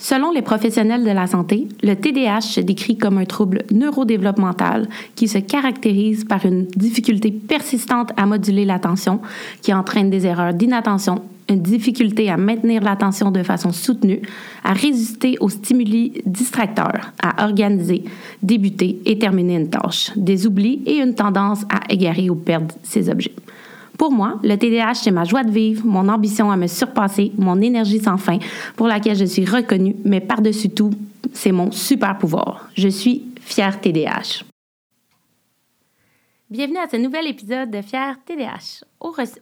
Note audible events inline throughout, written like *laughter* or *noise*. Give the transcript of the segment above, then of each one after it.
Selon les professionnels de la santé, le TDAH se décrit comme un trouble neurodéveloppemental qui se caractérise par une difficulté persistante à moduler l'attention, qui entraîne des erreurs d'inattention, une difficulté à maintenir l'attention de façon soutenue, à résister aux stimuli distracteurs, à organiser, débuter et terminer une tâche, des oublis et une tendance à égarer ou perdre ses objets. Pour moi, le TDAH, c'est ma joie de vivre, mon ambition à me surpasser, mon énergie sans fin, pour laquelle je suis reconnue, mais par-dessus tout, c'est mon super pouvoir. Je suis fière TDAH. Bienvenue à ce nouvel épisode de Fière TDAH.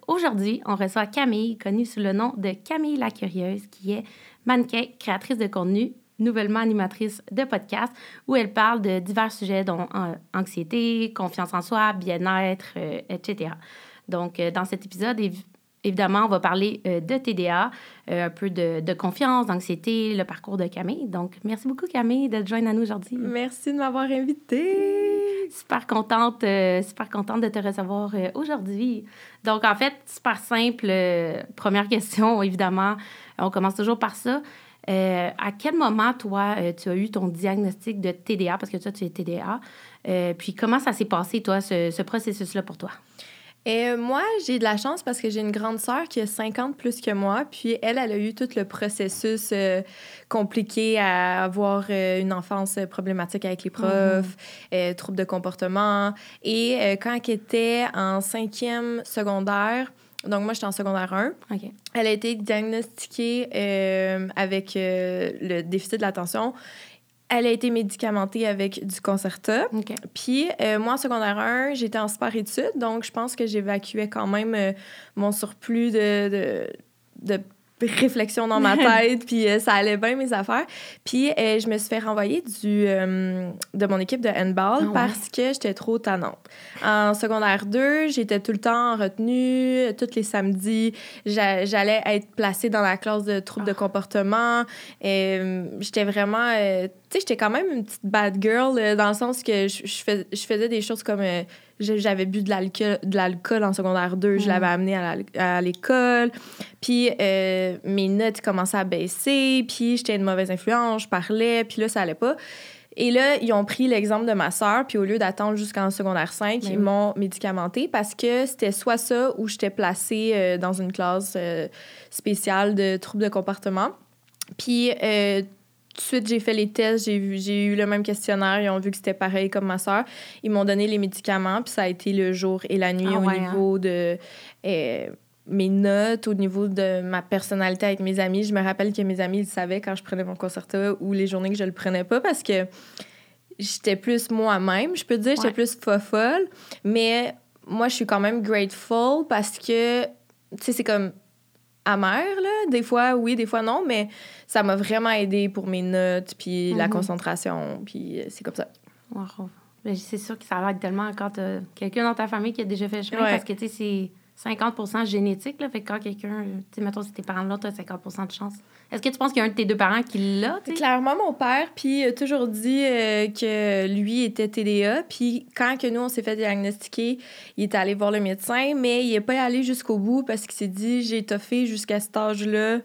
Aujourd'hui, on reçoit Camille, connue sous le nom de Camille la Curieuse, qui est mannequin, créatrice de contenu, nouvellement animatrice de podcast, où elle parle de divers sujets dont euh, anxiété, confiance en soi, bien-être, euh, etc. Donc, euh, dans cet épisode, évidemment, on va parler euh, de TDA, euh, un peu de, confiance, d'anxiété, le parcours de Camille. Donc, merci beaucoup, Camille, de joindre à nous aujourd'hui. Merci de m'avoir invitée. Super contente, super contente de te recevoir aujourd'hui. Donc, en fait, super simple. première question, *laughs* évidemment, on commence toujours par ça. à quel moment, toi, tu as eu ton diagnostic de TDA, parce que toi, tu es TDA, puis comment ça s'est passé, toi, ce processus-là pour toi? Et euh, moi, j'ai de la chance parce que j'ai une grande sœur qui a 50 plus que moi. Puis elle, elle a eu tout le processus euh, compliqué à avoir euh, une enfance problématique avec les profs, mm troubles de comportement. Et quand elle était en cinquième secondaire, donc moi, j'étais en secondaire 1. Elle a été diagnostiquée avec le déficit de l'attention elle a été médicamentée avec du Concerta. Puis, euh, moi, en secondaire 1, j'étais en sport études, donc je pense que j'évacuais quand même euh, mon surplus de, de, de réflexion dans ma *laughs* tête, puis euh, ça allait bien mes affaires. Puis euh, je me suis fait renvoyer du, euh, de mon équipe de handball ah parce que j'étais trop tannante. En secondaire 2, j'étais tout le temps en retenue, tous les samedis. J'allais être placée dans la classe de troubles de ah. comportement. j'étais vraiment... tu sais, j'étais quand même une petite bad girl dans le sens que je, je, je faisais des choses comme j'avais bu de l'alcool, de l'alcool en secondaire 2, je mm. l'avais amené à l'école. Puis euh, mes notes commençaient à baisser, puis j'étais une mauvaise influence, je parlais, puis là, ça allait pas. Et là, ils ont pris l'exemple de ma sœur, puis au lieu d'attendre jusqu'en secondaire 5, ils m'ont médicamenté parce que c'était soit ça ou j'étais placée euh, dans une classe euh, spéciale de troubles de comportement. Puis de suite, j'ai fait les tests, j'ai, j'ai eu le même questionnaire, ils ont vu que c'était pareil comme ma soeur. Ils m'ont donné les médicaments, puis ça a été le jour et la nuit ah au hein? niveau de euh, mes notes, au niveau de ma personnalité avec mes amis. Je me rappelle que mes amis, ils savaient quand je prenais mon concerto ou les journées que je le prenais pas parce que j'étais plus moi-même, je peux dire, j'étais plus folle. Mais moi, je suis quand même grateful parce que, tu sais, c'est comme amer, là. Des fois, oui, des fois, non, mais ça m'a vraiment aidé pour mes notes, puis la mhm. concentration, puis euh, c'est comme ça. Wow. C'est sûr que ça va être tellement quand quelqu'un dans ta famille qui a déjà fait le chemin, parce que, tu sais, c'est 50% génétique, là. Fait que quand quelqu'un, tu sais, mettons, si tes parents là, t'as 50% de chance. Est-ce que tu penses qu'il y a un de tes deux parents qui l'a? Clairement, mon père, puis a toujours dit euh, que lui était TDA. Puis quand que nous, on s'est fait diagnostiquer, il est allé voir le médecin, mais il n'est pas allé jusqu'au bout parce qu'il s'est dit j'ai toffé jusqu'à cet âge-là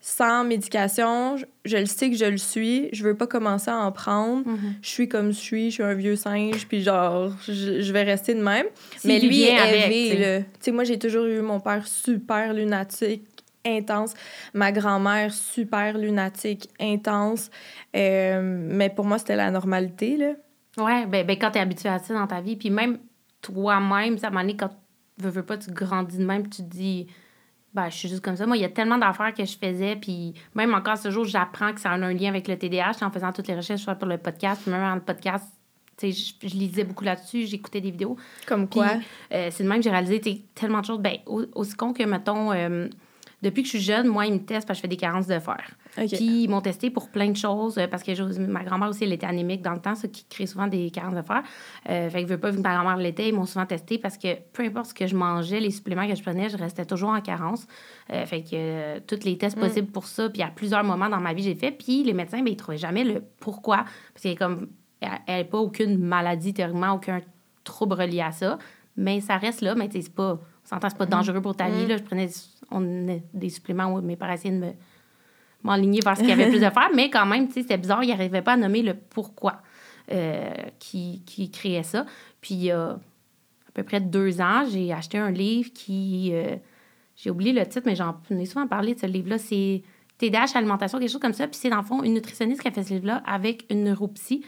sans médication. Je, le sais que je le suis. Je veux pas commencer à en prendre. Mm-hmm. Je suis comme je suis. Je suis un vieux singe. Puis genre, je, vais rester de même. mais lui, il est Tu sais, moi, j'ai toujours eu mon père super lunatique intense. Ma grand-mère, super lunatique, intense. Euh, mais pour moi, c'était la normalité, là. Ouais, ben, ben quand t'es habitué à ça dans ta vie, puis même toi-même, ça m'a quand tu veux, veux pas, tu grandis de même, tu te dis, ben, je suis juste comme ça. Moi, il y a tellement d'affaires que je faisais, puis même encore ce jour, j'apprends que ça a un lien avec le TDAH en faisant toutes les recherches, soit pour le podcast, puis même dans le podcast, je, je lisais beaucoup là-dessus, j'écoutais des vidéos. Comme quoi? Euh, c'est de même que j'ai réalisé tellement de choses. Ben, aussi con que, mettons, euh, depuis que je suis jeune, moi, ils me testent parce que je fais des carences de fer. Puis ils m'ont testé pour plein de choses euh, parce que ma grand-mère aussi, elle était anémique dans le temps, ce qui crée souvent des carences de fer. Euh, fait que je veux pas que ma grand-mère l'était. Ils m'ont souvent testé parce que peu importe ce que je mangeais, les suppléments que je prenais, je restais toujours en carence. Euh, fait que euh, tous les tests mm. possibles pour ça. Puis à plusieurs moments dans ma vie, j'ai fait. Puis les médecins, ben, ils trouvaient jamais le pourquoi. Parce qu'il comme, elle n'a pas aucune maladie, théoriquement, aucun trouble relié à ça. Mais ça reste là, mais c'est pas, on s'entend, c'est pas mm. dangereux pour ta vie. Mm. Là. Je prenais on, des suppléments où mes parents essayaient de me m'enligner vers ce qu'il y avait plus de *laughs* faire, mais quand même, c'était bizarre, il n'arrivait pas à nommer le pourquoi euh, qui, qui créait ça. Puis il y a à peu près deux ans, j'ai acheté un livre qui... Euh, j'ai oublié le titre, mais j'en ai souvent parlé de ce livre-là. C'est TDAH alimentation, quelque chose comme ça. Puis c'est dans le fond une nutritionniste qui a fait ce livre-là avec une neuropsy.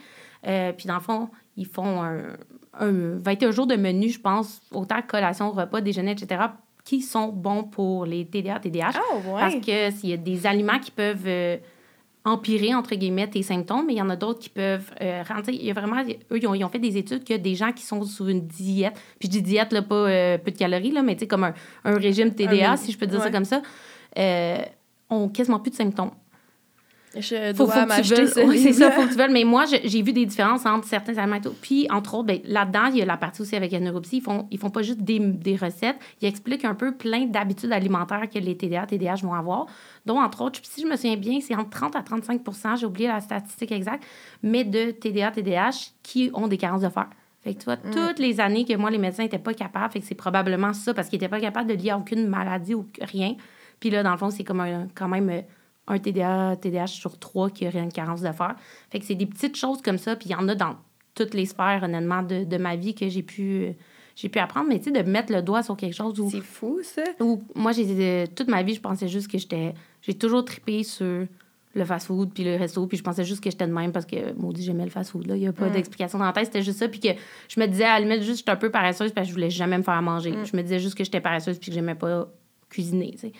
Euh, puis dans le fond, ils font un, un 21 jours de menu, je pense, autant collation, repas, déjeuner, etc., qui sont bons pour les TDA, TDAH. Ah, ouais. Parce que s'il y a des aliments qui peuvent euh, empirer, entre guillemets, tes symptômes, mais il y en a d'autres qui peuvent euh, rendre... Il y a vraiment... Eux, ils ont, ils ont fait des études que des gens qui sont sur une diète, puis je dis diète, là, pas euh, peu de calories, là, mais tu sais, comme un, un régime TDA, Un- si je peux dire ça comme ça, euh, ont quasiment plus de symptômes. Je Faut, dois faut que tu m'acheter ce Oui, c'est ça, faut que tu veuilles. Mais moi, j'ai vu des différences entre certains aliments et tout. Puis, entre autres, ben, là-dedans, il y a la partie aussi avec la neuropsie. Ils font, ils font pas juste des, des recettes. Ils expliquent un peu plein d'habitudes alimentaires que les TDA, TDAH vont avoir. dont, entre autres, si je me souviens bien, c'est entre 30 à 35% j'ai oublié la statistique exacte, mais de TDA, TDAH qui ont des carences de fer. Fait que tu vois, toutes les années que moi, les médecins n'étaient pas capables, fait que c'est probablement ça, parce qu'ils n'étaient pas capables de lier à aucune maladie ou rien. Puis là, dans le fond, c'est comme un- quand même euh, un TDA, TDAH sur trois qui aurait une carence de fer. Fait que c'est des petites choses comme ça, puis il y en a dans toutes les sphères, honnêtement, de, de ma vie que j'ai pu, j'ai pu apprendre. Mais tu sais, de mettre le doigt sur quelque chose où, C'est fou, ça. où moi, j'ai, euh, toute ma vie, je pensais juste que j'étais... J'ai toujours trippé sur le fast-food puis le resto, puis je pensais juste que j'étais de même parce que, maudit, j'aimais le fast-food. là. Il n'y a pas Mm. d'explication dans la tête, c'était juste ça. Puis que je me disais, à la limite, juste, j'étais un peu paresseuse parce que je voulais jamais me faire manger. Mm. Je me disais juste que j'étais paresseuse puis que j'aimais pas cuisiner, tu sais.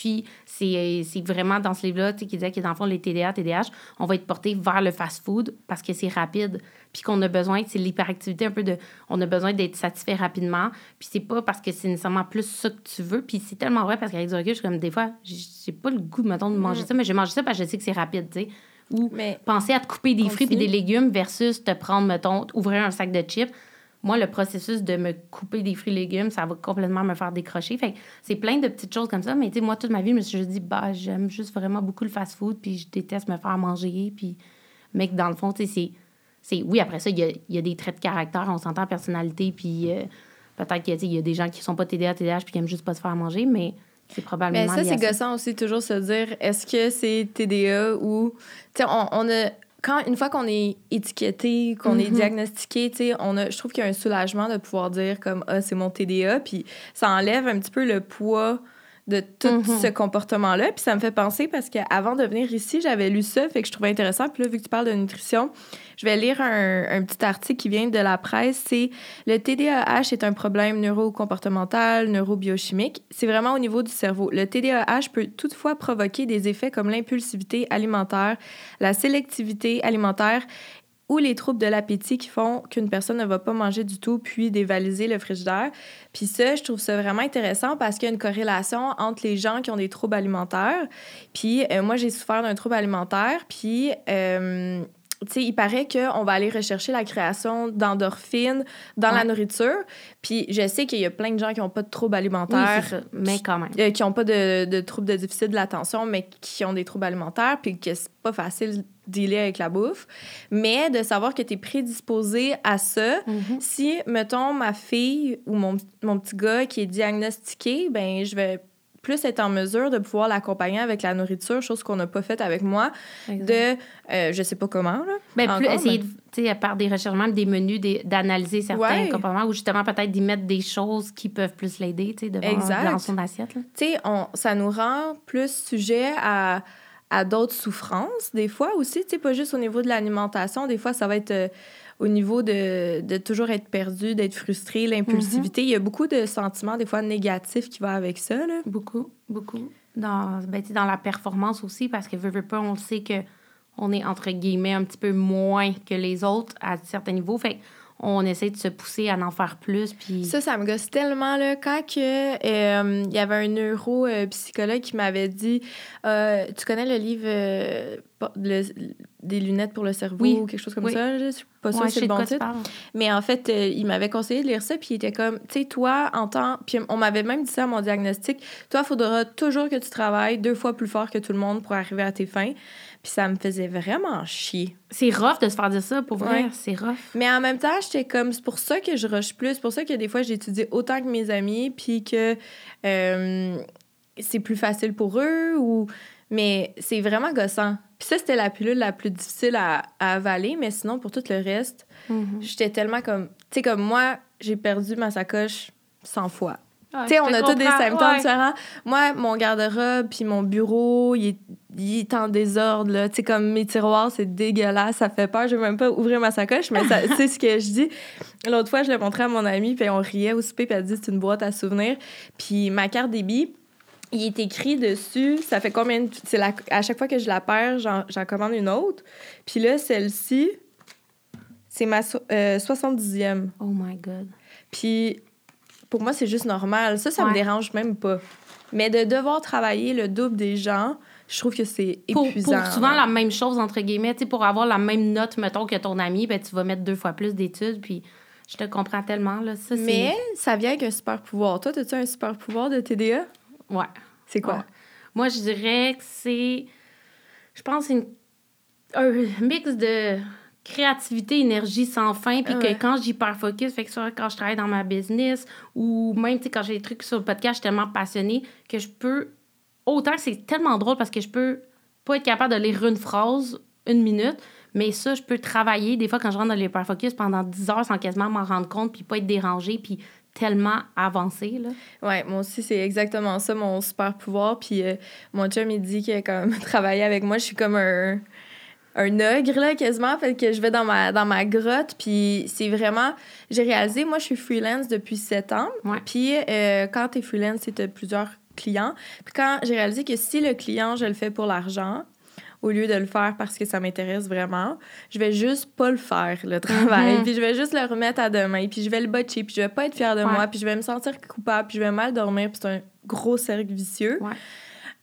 Puis c'est c'est vraiment dans ce livre-là, tu sais, qui disait que dans le fond, les TDA, TDAH, on va être porté vers le fast-food parce que c'est rapide. Puis qu'on a besoin, c'est l'hyperactivité un peu de. On a besoin d'être satisfait rapidement. Puis c'est pas parce que c'est nécessairement plus ça que tu veux. Puis c'est tellement vrai parce qu'avec du recul, je suis comme des fois, j'ai pas le goût, mettons, de manger ça, mais je mange ça parce que je sais que c'est rapide, tu sais. Ou Mais penser à te couper des fruits et des légumes versus te prendre, mettons, ouvrir un sac de chips. Moi, le processus de me couper des fruits et légumes, ça va complètement me faire décrocher. Fait c'est plein de petites choses comme ça. Mais tu sais, moi, toute ma vie, je me suis juste dit, bah, j'aime juste vraiment beaucoup le fast-food, puis je déteste me faire manger. Puis, mais que dans le fond, tu sais, c'est-. Oui, après ça, il y a, y a des traits de caractère, on s'entend personnalité, puis euh, peut-être qu'il y a- des gens qui sont pas TDA, TDAH, puis qui aiment juste pas se faire manger, mais c'est probablement. Mais ça, c'est gossant aussi, toujours se dire est-ce que c'est TDA ou. Tu sais, on, on a. Quand, une fois qu'on est étiqueté, qu'on est Mhm. diagnostiqué, tu sais, on a, je trouve qu'il y a un soulagement de pouvoir dire comme ah, c'est mon TDA, puis ça enlève un petit peu le poids de tout Mhm. ce comportement-là. Puis ça me fait penser parce qu'avant de venir ici, j'avais lu ça, fait que je trouvais intéressant. Puis là, vu que tu parles de nutrition, je vais lire un, un petit article qui vient de la presse. C'est le TDAH est un problème neurocomportemental, neurobiochimique. C'est vraiment au niveau du cerveau. Le TDAH peut toutefois provoquer des effets comme l'impulsivité alimentaire, la sélectivité alimentaire ou les troubles de l'appétit qui font qu'une personne ne va pas manger du tout puis dévaliser le frigidaire. Puis ça, je trouve ça vraiment intéressant parce qu'il y a une corrélation entre les gens qui ont des troubles alimentaires. Puis euh, moi, j'ai souffert d'un trouble alimentaire. Puis, euh, tu sais, il paraît qu'on va aller rechercher la création d'endorphines dans la nourriture. Puis je sais qu'il y a plein de gens qui n'ont pas de troubles alimentaires. Mais quand même. euh, qui n'ont pas de, de troubles de déficit de l'attention, mais qui ont des troubles alimentaires, puis que c'est pas facile dealer avec la bouffe. Mais de savoir que tu es prédisposé à ça, Mhm. si, mettons, ma fille ou mon, mon petit gars qui est diagnostiqué, ben je vais plus être en mesure de pouvoir l'accompagner avec la nourriture, chose qu'on n'a pas faite avec moi, de, euh, je sais pas comment, là. Ben, plus essayer, mais- de, tu sais, par des recherches, même des menus, d'analyser certains Ouais. comportements ou justement peut-être d'y mettre des choses qui peuvent plus l'aider, devant Exact. dans son assiette. Là. on- ça nous rend plus sujet à, à d'autres souffrances, des fois aussi, tu sais, pas juste au niveau de l'alimentation, des fois, ça va être euh, au niveau de, de toujours être perdu, d'être frustré, l'impulsivité. Il y a beaucoup de sentiments, des fois, négatifs qui vont avec ça, là. Beaucoup, beaucoup. Dans, ben, dans la performance aussi, parce que veut, veut pas, on sait que on est entre guillemets un petit peu moins que les autres à certains niveaux. Fait on essaie de se pousser à en faire plus. Puis... Ça, ça me gosse tellement, là. Quand que, euh, il y avait un neuropsychologue qui m'avait dit euh, Tu connais le livre euh, le- Des lunettes pour le cerveau Oui. ou quelque chose comme Oui. ça? Je suis pas sûre Ouais, c'est le bon titre. Mais en fait, euh, il m'avait conseillé de lire ça, puis il était comme, tu sais, toi, en temps. Puis on m'avait même dit ça à mon diagnostic, toi, il faudra toujours que tu travailles deux fois plus fort que tout le monde pour arriver à tes fins. Puis ça me faisait vraiment chier. C'est rough de se faire dire ça, pour vrai. Ouais. C'est rough. Mais en même temps, j'étais comme, c'est pour ça que je rush plus, c'est pour ça que des fois, j'étudie autant que mes amis, puis que euh, c'est plus facile pour eux, ou Mais c'est vraiment gossant. Puis ça, c'était la pilule la plus difficile à, avaler, mais sinon, pour tout le reste, mm-hmm. j'étais tellement comme. Tu sais, comme moi, j'ai perdu ma sacoche 100 fois. Tu sais, on a tous des symptômes différents. Moi, mon garde-robe puis mon bureau, il est, en désordre. Tu sais, comme mes tiroirs, c'est dégueulasse, ça fait peur. Je vais même pas ouvrir ma sacoche, mais *laughs* c'est ce que je dis. L'autre fois, je l'ai montré à mon amie, puis on riait au souper, puis elle dit c'est une boîte à souvenirs. Puis ma carte débit, il est écrit dessus, ça fait combien de... C'est à chaque fois que je la perds, j'en commande une autre. Puis là, celle-ci, c'est ma 70e. Euh, oh my God. Puis pour moi, c'est juste normal. Ça, ça me dérange même pas. Mais de devoir travailler le double des gens, je trouve que c'est épuisant. Pour, souvent la même chose, entre guillemets. pour avoir la même note, mettons, que ton ami, ben, tu vas mettre deux fois plus d'études. Puis je te comprends tellement. Là. Ça, Mais ça vient avec un super pouvoir. Toi, as-tu un super pouvoir de TDA? Ouais. C'est quoi? Moi, je dirais que c'est. Je pense c'est un mix de créativité, énergie sans fin, puis que quand j'hyper-focus, fait que soit quand je travaille dans ma business ou même quand j'ai des trucs sur le podcast, je suis tellement passionnée que je peux. Autant que c'est tellement drôle parce que je peux pas être capable de lire une phrase une minute, mais ça, je peux travailler des fois quand je rentre dans l'hyper-focus pendant 10 heures sans quasiment m'en rendre compte, puis pas être dérangée, puis tellement avancé. Là. Ouais, moi aussi, c'est exactement ça, mon super pouvoir. Puis euh, mon chum, il dit que comme *laughs* travailler avec moi, je suis comme un, un ogre, là, quasiment. Fait que je vais dans ma, dans ma grotte. Puis c'est vraiment. J'ai réalisé, moi, je suis freelance depuis sept ans. Puis euh, quand tu es freelance, c'est plusieurs clients. Puis quand j'ai réalisé que si le client, je le fais pour l'argent, au lieu de le faire parce que ça m'intéresse vraiment, je vais juste pas le faire, le travail. Mhm. Puis je vais juste le remettre à demain. Puis je vais le botcher. Puis je vais pas être fière de moi. Puis je vais me sentir coupable. Puis je vais mal dormir. Puis c'est un gros cercle vicieux.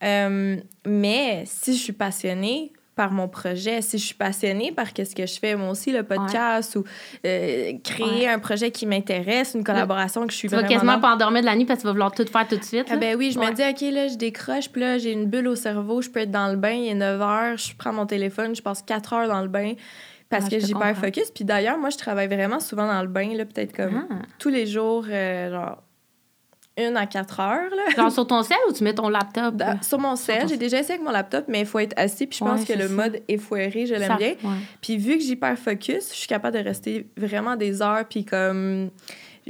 Euh, mais si je suis passionnée, par mon projet, si je suis passionnée par qu'est-ce que je fais, moi aussi, le podcast ou euh, créer un projet qui m'intéresse, une collaboration que je suis tu vraiment... Tu vas quasiment pas endormir de la nuit parce que tu vas vouloir tout faire tout de suite. Ah ben oui, je me dis, OK, là, je décroche, puis là, j'ai une bulle au cerveau, je peux être dans le bain, il est 9 heures, je prends mon téléphone, je passe 4 heures dans le bain parce que j'y perds focus. Puis d'ailleurs, moi, je travaille vraiment souvent dans le bain, là, peut-être comme ah. tous les jours, euh, genre une à quatre heures. Là. Genre sur ton sel ou tu mets ton laptop? sur mon sel. J'ai déjà essayé avec mon laptop, mais il faut être assis. Puis je pense que le mode effoiré, je l'aime bien. Puis vu que j'y perds focus, je suis capable de rester vraiment des heures. Puis comme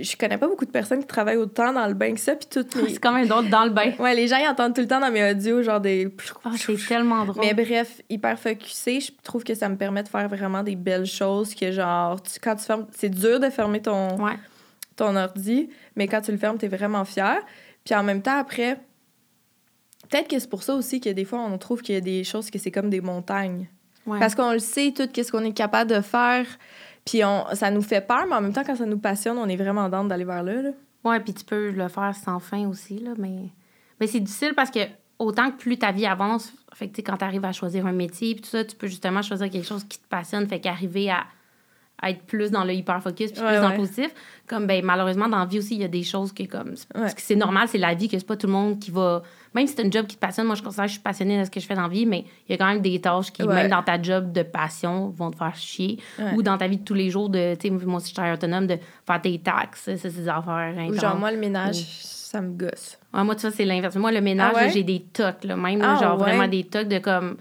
je connais pas beaucoup de personnes qui travaillent autant dans le bain que ça puis tout *laughs* c'est quand même drôle dans le bain ouais les gens ils entendent tout le temps dans mes audios genre des oh, c'est tellement drôle mais bref hyper focusé je trouve que ça me permet de faire vraiment des belles choses que genre quand tu fermes c'est dur de fermer ton ouais ton ordi, mais quand tu le fermes, tu es vraiment fier. Puis en même temps, après, peut-être que c'est pour ça aussi que des fois, on trouve qu'il y a des choses que c'est comme des montagnes. Parce qu'on le sait tout, qu'est-ce qu'on est capable de faire. Puis on, ça nous fait peur, mais en même temps, quand ça nous passionne, on est vraiment dans d'aller vers là. là. Ouais, puis tu peux le faire sans fin aussi, là, mais, mais c'est difficile parce que autant que plus ta vie avance, fait que quand tu arrives à choisir un métier, puis tout ça, tu peux justement choisir quelque chose qui te passionne, fait qu'arriver à être plus dans le hyper focus puis plus dans le positif. Comme ben malheureusement dans la vie aussi il y a des choses que comme c'est normal c'est la vie que c'est pas tout le monde qui va même si c'est un job qui te passionne moi je considère que je suis passionnée de ce que je fais dans la vie mais il y a quand même des tâches qui même dans ta job de passion vont te faire chier. Ou dans ta vie de tous les jours de tu sais moi aussi je suis autonome de faire tes taxes ces affaires ou genre moi le ménage ça me gosse. Moi tu vois c'est l'inverse. Moi le ménage ah j'ai des tocs là, même ah genre vraiment des tocs de comme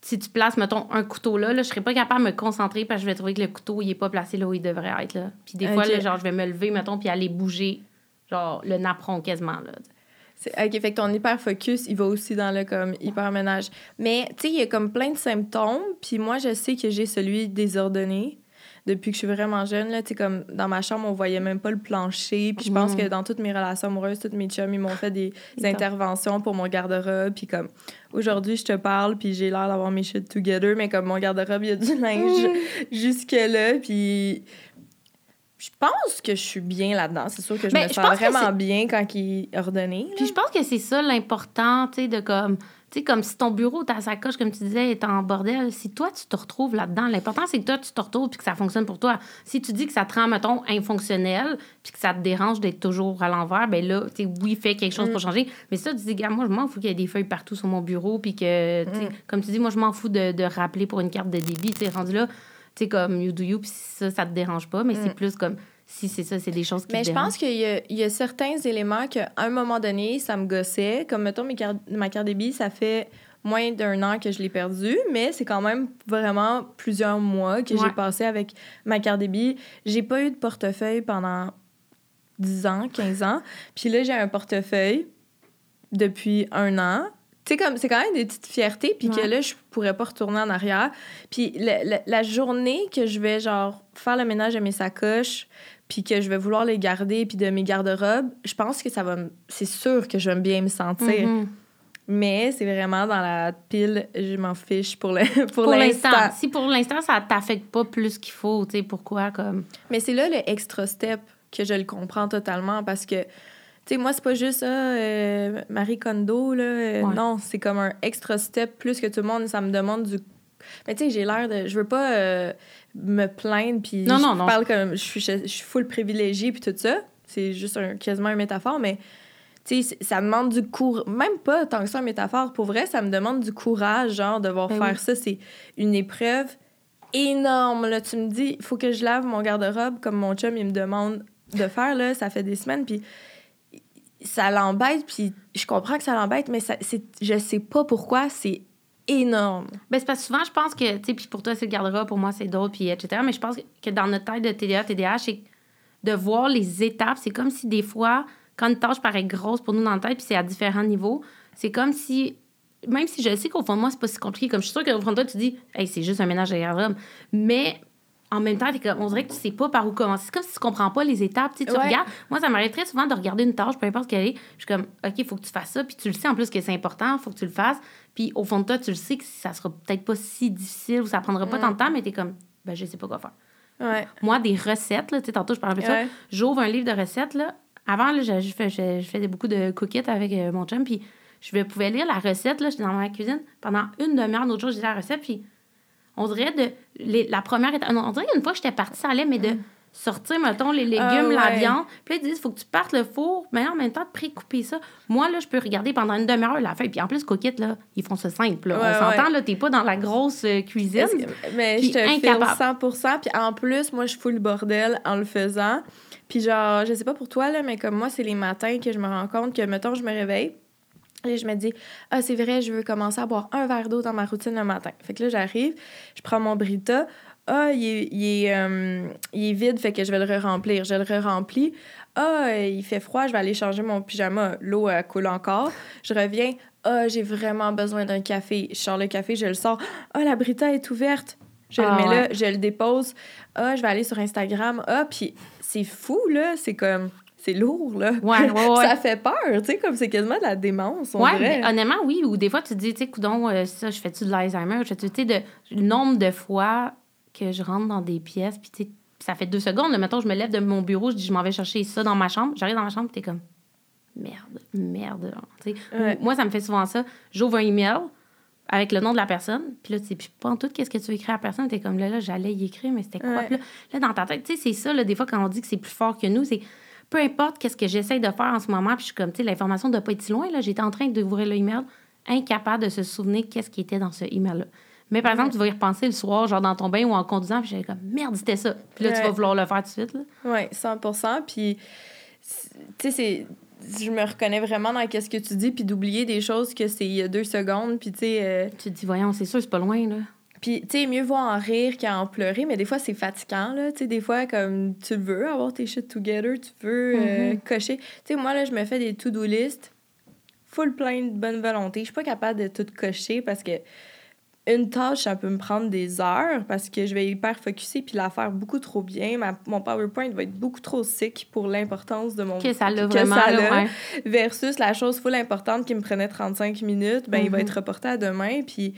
si tu places, mettons, un couteau là, là je serais pas capable de me concentrer parce que je vais trouver que le couteau, il est pas placé là où il devrait être. Là. Puis des fois, là, genre, je vais me lever, mettons, puis aller bouger, genre, le napperon quasiment. Là. OK, fait que ton hyper-focus, il va aussi dans le comme hyper-ménage. Mais, tu sais, il y a comme plein de symptômes, puis moi, je sais que j'ai celui désordonné depuis que je suis vraiment jeune. Là, comme dans ma chambre, on voyait même pas le plancher. Puis je pense que dans toutes mes relations amoureuses, toutes mes chums, ils m'ont fait des, *laughs* interventions pour mon garde-robe. Puis comme aujourd'hui, je te parle, puis j'ai l'air d'avoir mes shit together, mais comme mon garde-robe, il y a du linge *laughs* jusque-là. Puis je pense que je suis bien là-dedans. C'est sûr que je me sens vraiment bien quand il est ordonné. Puis je pense que c'est ça l'important, tu sais, de comme tu sais, comme si ton bureau, ta sacoche, comme tu disais, est en bordel, si toi, tu te retrouves là-dedans, l'important, c'est que toi, tu te retrouves puis que ça fonctionne pour toi. Si tu dis que ça te rend, mettons, infonctionnel puis que ça te dérange d'être toujours à l'envers, ben là, tu sais, oui, fais quelque chose pour mm. changer. Mais ça, tu dis, gars, moi, je m'en fous qu'il y ait des feuilles partout sur mon bureau puis que, tu sais, mm. comme tu dis, moi, je m'en fous de, de, rappeler pour une carte de débit. Tu sais, rendu là, tu sais, comme you do you, puis ça, ça te dérange pas, mais c'est mm. plus comme si c'est ça, c'est des choses qui Mais je pense qu'il y, y, a certains éléments qu'à un moment donné, ça me gossait. Comme, mettons, mes ma carte débit, ça fait moins d'un an que je l'ai perdu, mais c'est quand même vraiment plusieurs mois que j'ai passé avec ma carte débit. J'ai pas eu de portefeuille pendant 10 ans, 15 ans. Puis là, j'ai un portefeuille depuis un an. Comme, c'est quand même des petites fiertés, puis que là, je pourrais pas retourner en arrière. Puis la, la, journée que je vais, genre, faire le ménage de mes sacoches, puis que je vais vouloir les garder, puis de mes garde-robes, je pense que ça va... C'est sûr que je vais bien me sentir. Mm-hmm. Mais c'est vraiment dans la pile, je m'en fiche pour *laughs* l'instant. Pour, l'instant. Si pour l'instant, ça t'affecte pas plus qu'il faut, tu sais, pourquoi, comme... Mais c'est là le extra step que je le comprends totalement parce que, tu sais, moi, c'est pas juste ça, euh, Marie Kondo, là. Euh, non, c'est comme un extra step plus que tout le monde. Ça me demande du. Mais tu sais, j'ai l'air de. Je veux pas euh, me plaindre, puis je non, parle comme. Je suis, je, suis full privilégiée, puis tout ça. C'est juste un, quasiment une métaphore, mais. Tu sais, ça demande du courage, même pas tant que ça une métaphore, pour vrai, ça me demande du courage, genre, de voir ben faire ça. C'est une épreuve énorme, là. Tu me dis, il faut que je lave mon garde-robe comme mon chum, il me demande de *laughs* faire, là, ça fait des semaines, puis ça l'embête, puis je comprends que ça l'embête, mais ça, c'est, je sais pas pourquoi, c'est énorme. Ben, c'est parce que souvent, je pense que, tu sais, puis pour toi, c'est le garde pour moi, c'est d'autres, puis etc. Mais je pense que dans notre tête de TDA, TDAH, c'est de voir les étapes. C'est comme si des fois, quand une tâche paraît grosse pour nous dans la tête, puis c'est à différents niveaux, c'est comme si, même si je sais qu'au fond de moi, c'est pas si compliqué, comme je suis sûre qu'au fond de toi, tu dis, hey, c'est juste un ménage de garde mais en même temps, comme, on dirait que tu sais pas par où commencer. C'est comme si tu comprends pas les étapes. Tu, regardes. Moi, ça m'arrive très souvent de regarder une tâche, peu importe quelle est. Je suis comme, OK, il faut que tu fasses ça. Puis tu le sais en plus que c'est important, il faut que tu le fasses. Puis au fond de toi, tu le sais que ça sera peut-être pas si difficile ou ça prendra pas tant de temps, mais tu es comme, ben, je sais pas quoi faire. Moi, des recettes, là, tu sais, tantôt, je parlais de ça. J'ouvre un livre de recettes, là. Avant, là, je, fais, je, faisais beaucoup de cookies avec euh, mon chum, puis je pouvais lire la recette, là. J'étais dans ma cuisine pendant une demi-heure. L'autre jour, j'ai la recette, puis on dirait de. la première. On dirait une fois que j'étais partie, ça allait, mais de sortir, mettons, les légumes, ah, la viande. Puis là, ils disent, il faut que tu partes le four, mais en même temps, de pré-couper ça. Moi, là, je peux regarder pendant une demi-heure la feuille. Puis en plus, coquette, là, ils font ça simple. on s'entend, là, t'es pas dans la grosse euh, cuisine. mais je te fais 100% Puis en plus, moi, je fous le bordel en le faisant. Puis genre, je sais pas pour toi, là, mais comme moi, c'est les matins que je me rends compte que, mettons, je me réveille. Et je me dis, ah, c'est vrai, je veux commencer à boire un verre d'eau dans ma routine le matin. Fait que là, j'arrive, je prends mon Brita. Ah, il est, il, est, euh, il est, vide, fait que je vais le re-remplir. Je le re-remplis. Ah, il fait froid, je vais aller changer mon pyjama. L'eau coule encore. Je reviens. Ah, j'ai vraiment besoin d'un café. Je sors le café, je le sors. Ah, la Brita est ouverte. Je le ah, mets là, je le dépose. Ah, je vais aller sur Instagram. Ah, puis c'est fou, là. C'est comme c'est lourd, là. Ouais, *laughs* ouais, ça fait peur, tu sais, comme c'est quasiment de la démence, on ouais, honnêtement, oui. Ou des fois, tu te dis, tu sais, coudon, euh, ça, je fais-tu de l'Alzheimer? Tu sais, de, le nombre de fois que je rentre dans des pièces, puis tu sais, ça fait deux secondes, là, mettons, je me lève de mon bureau, je dis, je m'en vais chercher ça dans ma chambre. J'arrive dans ma chambre, t'es comme, merde, merde. Sais. Moi, ça me fait souvent ça. J'ouvre un email avec le nom de la personne, puis là, tu sais, puis pas en tout qu'est-ce que tu veux écrire à la personne, t'es comme, là, là, j'allais y écrire, mais c'était quoi? Là, là, dans ta tête, tu sais, c'est ça, là, des fois, quand on dit que c'est plus fort que nous, c'est peu importe qu'est-ce que j'essaie de faire en ce moment, puis je suis comme, tu sais, l'information ne doit pas être si loin, là. J'étais en train d'ouvrir l'email, incapable de se souvenir qu'est-ce qui était dans ce email-là. Mais par exemple, tu vas y repenser le soir, genre dans ton bain ou en conduisant, puis j'avais comme, merde, c'était ça. Puis là, tu vas vouloir le faire tout de suite, là. Oui, 100 Puis, tu sais, c'est je me reconnais vraiment dans ce que tu dis, puis d'oublier des choses que c'est il y a deux secondes, puis tu sais... Euh, tu te dis, voyons, c'est sûr, c'est pas loin, là. Puis, tu sais, mieux voir en rire qu'en pleurer, mais des fois, c'est fatigant, là. Tu sais, des fois, comme tu veux avoir tes shit together, tu veux euh, mm-hmm. cocher. Tu sais, moi, là, je me fais des to-do list full plein de bonne volonté. Je suis pas capable de tout cocher parce que une tâche, ça peut me prendre des heures parce que je vais hyper focuser puis la faire beaucoup trop bien. mon PowerPoint va être beaucoup trop sick pour l'importance de mon... Que ça l'a vraiment, ça Versus la chose full importante qui me prenait 35 minutes, ben il va mm-hmm. être reporté à demain. Puis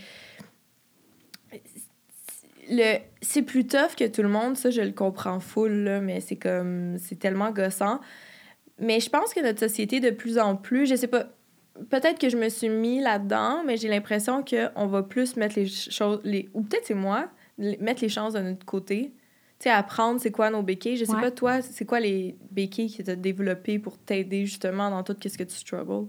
le c'est plus tough que tout le monde, ça je le comprends full là, mais c'est comme c'est tellement gossant. Mais je pense que notre société de plus en plus, je sais pas, peut-être que je me suis mis là-dedans, mais j'ai l'impression qu'on va plus mettre les choses les ou peut-être c'est moi, mettre les chances de notre côté. Tu sais, apprendre c'est quoi nos béquilles. Je sais pas, toi, c'est quoi les béquilles que tu as développées pour t'aider justement dans tout ce que tu struggles?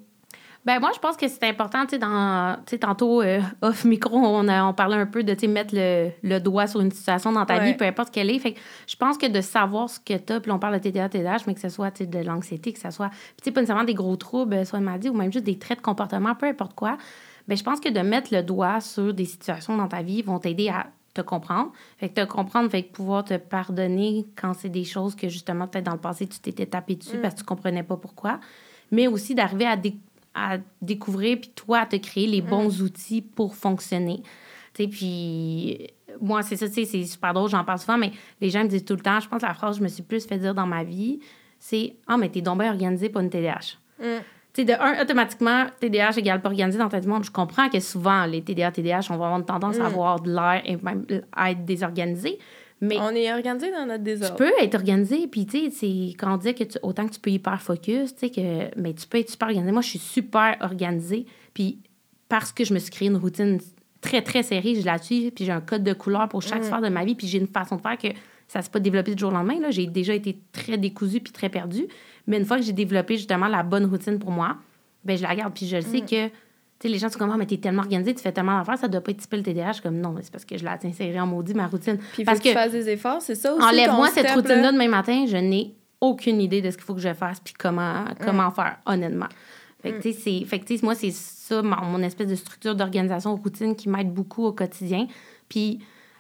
Ben moi, je pense que c'est important, tu sais, dans, tu sais, tantôt, euh, off micro, on, a, on parlait un peu de, tu sais, mettre le, le, doigt sur une situation dans ta vie, peu importe quelle est. Fait que je pense que de savoir ce que tu as, puis on parle de TDA, TDAH, mais que ce soit, tu sais, de l'anxiété, que ce soit, tu sais, pas nécessairement des gros troubles, soit maladie ou même juste des traits de comportement, peu importe quoi, Mais je pense que de mettre le doigt sur des situations dans ta vie vont t'aider à te comprendre. Fait que te comprendre, fait que pouvoir te pardonner quand c'est des choses que justement, peut-être dans le passé, tu t'étais tapé dessus Mm. parce que tu comprenais pas pourquoi. Mais aussi d'arriver à, dé- à découvrir, puis toi, à te créer les bons Mm. outils pour fonctionner. Tu sais, puis moi, c'est ça, tu sais, c'est super drôle, j'en parle souvent, mais les gens me disent tout le temps, je pense que la phrase que je me suis plus fait dire dans ma vie, c'est « Ah, mais t'es donc bien organisé pour une TDAH. Mm. Tu sais, de un, automatiquement, TDAH égale pas organisé dans ta vie monde. Je comprends que souvent, les TDA, TDAH, on va avoir une tendance à Mm. avoir de l'air et même à être désorganisé. Mais On est organisé dans notre tu désordre. peux être organisé, puis tu sais, c'est quand on dit que tu- autant que tu peux hyper focus, tu sais, que mais tu peux être super organisé. Moi, je suis super organisée, puis parce que je me suis créé une routine très, très serrée, je la suis, puis j'ai un code de couleur pour chaque Mm. sphère de ma vie, puis j'ai une façon de faire que ça ne s'est pas développé du jour au lendemain. Là. J'ai déjà été très décousue puis très perdue. Mais une fois que j'ai développé justement la bonne routine pour moi, ben je la garde, puis je le sais Mm. que... Les gens sont comme, ah, mais t'es tellement organisé, tu fais tellement d'affaires, ça doit pas être typé le TDAH. Je suis comme, non, mais c'est parce que je l'ai inséré en maudit, ma routine. Puis parce que, tu fasses des efforts, c'est ça aussi. Enlève-moi cette routine-là là. demain matin, je n'ai aucune idée de ce qu'il faut que je fasse puis comment, comment faire, honnêtement. Fait que, tu sais, c'est- fait que, tu sais, moi, c'est ça, mon, espèce de structure d'organisation routine qui m'aide beaucoup au quotidien. Puis,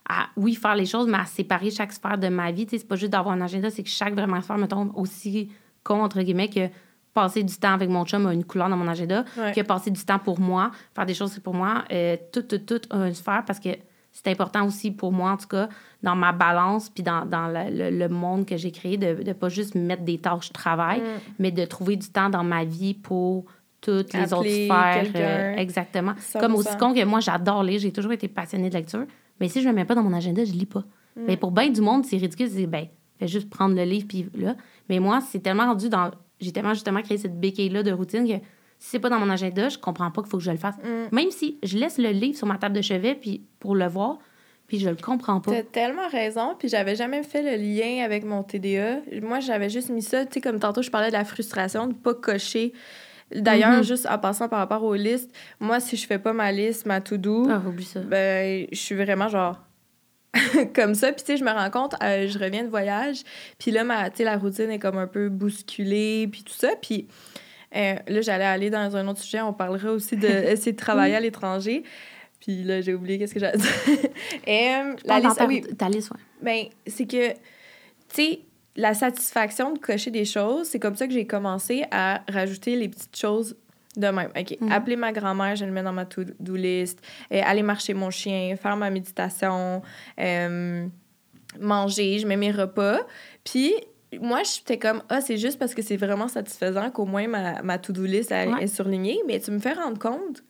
à, oui, faire les choses, mais à séparer chaque sphère de ma vie. Tu sais, c'est pas juste d'avoir un agenda, c'est que chaque vraiment sphère me tombe aussi con, entre guillemets, que passer du temps avec mon chum a une couleur dans mon agenda, Ouais. que passer du temps pour moi, faire des choses pour moi, euh, tout, tout, tout a une sphère parce que c'est important aussi pour moi, en tout cas, dans ma balance puis dans, dans le, le- le monde que j'ai créé, de ne pas juste mettre des tâches travail, Mm. mais de trouver du temps dans ma vie pour toutes les autres sphères. euh, exactement. 100%. Comme aussi con que moi, j'adore lire, j'ai toujours été passionnée de lecture, mais si je ne le mets pas dans mon agenda, je lis pas. Mm. Mais pour bien du monde, c'est ridicule, c'est ben, fais juste prendre le livre puis là. Mais moi, c'est tellement rendu dans. J'ai tellement justement créé cette béquille-là de routine que si c'est pas dans mon agenda, je comprends pas qu'il faut que je le fasse. Mm. Même si je laisse le livre sur ma table de chevet puis pour le voir, puis je le comprends pas. T'as tellement raison, puis j'avais jamais fait le lien avec mon TDA. Moi, j'avais juste mis ça, tu sais, comme tantôt, je parlais de la frustration de pas cocher. D'ailleurs, Mhm. juste en passant par rapport aux listes, moi, si je fais pas ma liste, ma to-do, Ah, ben, je suis vraiment genre *laughs* comme ça. Puis, tu sais, je me rends compte, euh, je reviens de voyage, puis là, ma, tu sais, la routine est comme un peu bousculée, puis tout ça. Puis euh, là, j'allais aller dans un autre sujet, on parlera aussi de *laughs* essayer de travailler à l'étranger. Puis là, j'ai oublié qu'est-ce que j'allais dire. *laughs* Euh, la liste, ah oui, ta liste, ouais. ben, c'est que, tu sais, la satisfaction de cocher des choses, c'est comme ça que j'ai commencé à rajouter les petites choses de même. OK, Mhm. appeler ma grand-mère, je le mets dans ma to-do list. Euh, aller marcher mon chien, faire ma méditation, euh, manger, je mets mes repas. Puis, moi, j'étais comme, ah, c'est juste parce que c'est vraiment satisfaisant qu'au moins ma, ma to-do list elle Ouais. est surlignée. Mais tu me fais rendre compte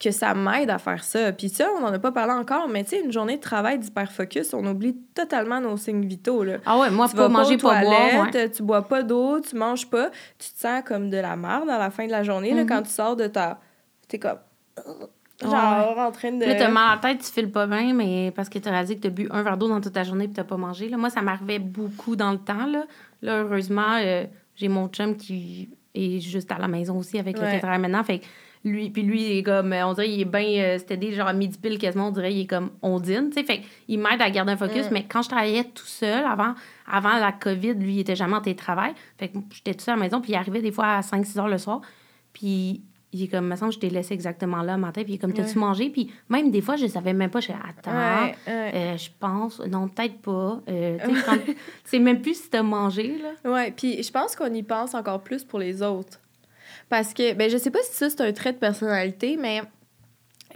que ça m'aide à faire ça. Puis ça, on n'en a pas parlé encore, mais tu sais, une journée de travail d'hyper-focus, on oublie totalement nos signes vitaux, là. Ah ouais, moi, tu pas manger, pas boire. ouais. tu bois pas d'eau, tu manges pas, tu te sens comme de la merde à la fin de la journée, là, Mhm. quand tu sors de ta... T'es comme... Genre, en train de... Là, t'as mal à la tête, tu files pas bien, mais parce que t'as réalisé que t'as bu un verre d'eau dans toute ta journée puis t'as pas mangé. Là. Moi, ça m'arrivait beaucoup dans le temps. Là, là heureusement, euh, j'ai mon chum qui est juste à la maison aussi avec le Ouais. travail maintenant. Fait que lui, puis lui, il est comme, on dirait, il est bien, euh, c'était des genre à midi pile quasiment, on dirait, il est comme, on dîne, tu sais. Fait il m'aide à garder un focus, Mm. mais quand je travaillais tout seul avant, avant la COVID, lui, il était jamais en télétravail. Fait que j'étais tout seul à la maison, puis il arrivait des fois à 5-6 heures le soir. Puis il est comme, me semble, je t'ai laissé exactement là le matin. Puis il est comme, t'as-tu Ouais. mangé? Puis même des fois, je savais même pas. Je suis attends, Ouais, ouais. euh, je pense, non, peut-être pas. Euh, tu sais même plus si t'as mangé, là. Ouais, puis je pense qu'on y pense encore plus pour les autres. Parce que, ben, je sais pas si ça, c'est un trait de personnalité, mais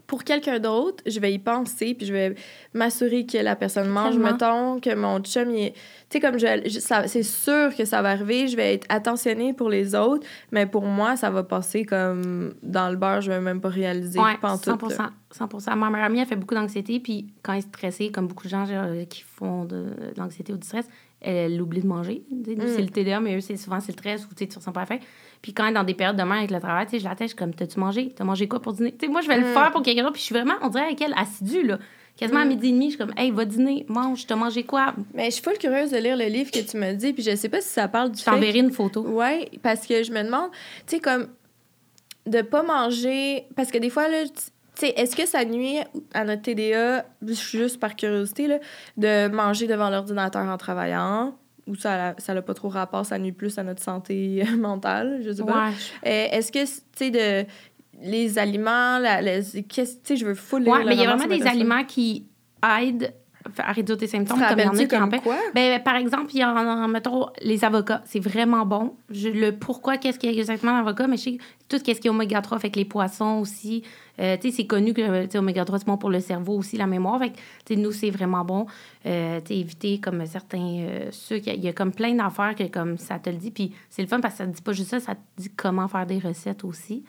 pour quelqu'un d'autre, je vais y penser, puis je vais m'assurer que la personne mange. Tellement. Mettons que mon chum, il est... Tu sais, comme je, je- ça- c'est sûr que ça va arriver, je vais être attentionnée pour les autres, mais pour moi, ça va passer comme dans le beurre, je vais même pas réaliser. Ouais, pantoute, 100 là. 100 Ma meilleure amie, elle fait beaucoup d'anxiété, puis quand elle est stressée, comme beaucoup de gens euh, qui font de, de l'anxiété ou du stress, elle, oublie de manger. Mm. C'est le TDA, mais eux, c'est souvent c'est le stress ou tu sais, tu ressens pas la faim. Puis quand dans des périodes de main avec le travail, tu sais, je la tête, je suis comme, t'as-tu mangé? T'as mangé quoi pour dîner? Tu sais, moi, je vais le Mm. faire pour quelqu'un d'autre, puis je suis vraiment, on dirait avec elle, assidue, là. Quasiment à Mm. midi et demi, je suis comme, hey, va dîner, mange, t'as mangé quoi? Mais je suis full curieuse de lire le livre que tu me dis, puis je sais pas si ça parle du Je t'enverrai une photo. Ouais, parce que je me demande, tu sais, comme de pas manger. Parce que des fois, là, tu tu sais, est-ce que ça nuit à notre TDA, juste par curiosité, là, de manger devant l'ordinateur en travaillant? Ou ça n'a pas trop rapport, ça nuit plus à notre santé *laughs* mentale, je sais pas. Ouais, Euh, est-ce que, tu sais, de les aliments, la, qu'est-ce- tu sais, je veux full Ouais, mais il y a vraiment ça des aliments qui aident à réduire tes symptômes, comme il y en a qui en quoi? Ben, par exemple, il y en a, mettons, les avocats. C'est vraiment bon. Je, le pourquoi, qu'est-ce qu'il y a exactement l'avocat, mais je sais que tout ce qui est oméga 3, fait que les poissons aussi. euh, tu sais, c'est connu que oméga 3, c'est bon pour le cerveau aussi, la mémoire. Fait que, tu sais, nous, c'est vraiment bon. Euh, tu sais, éviter comme certains euh, sucres. Il y a- il y, a comme plein d'affaires que comme ça te le dit. Puis c'est le fun parce que ça te dit pas juste ça, ça te dit comment faire des recettes aussi.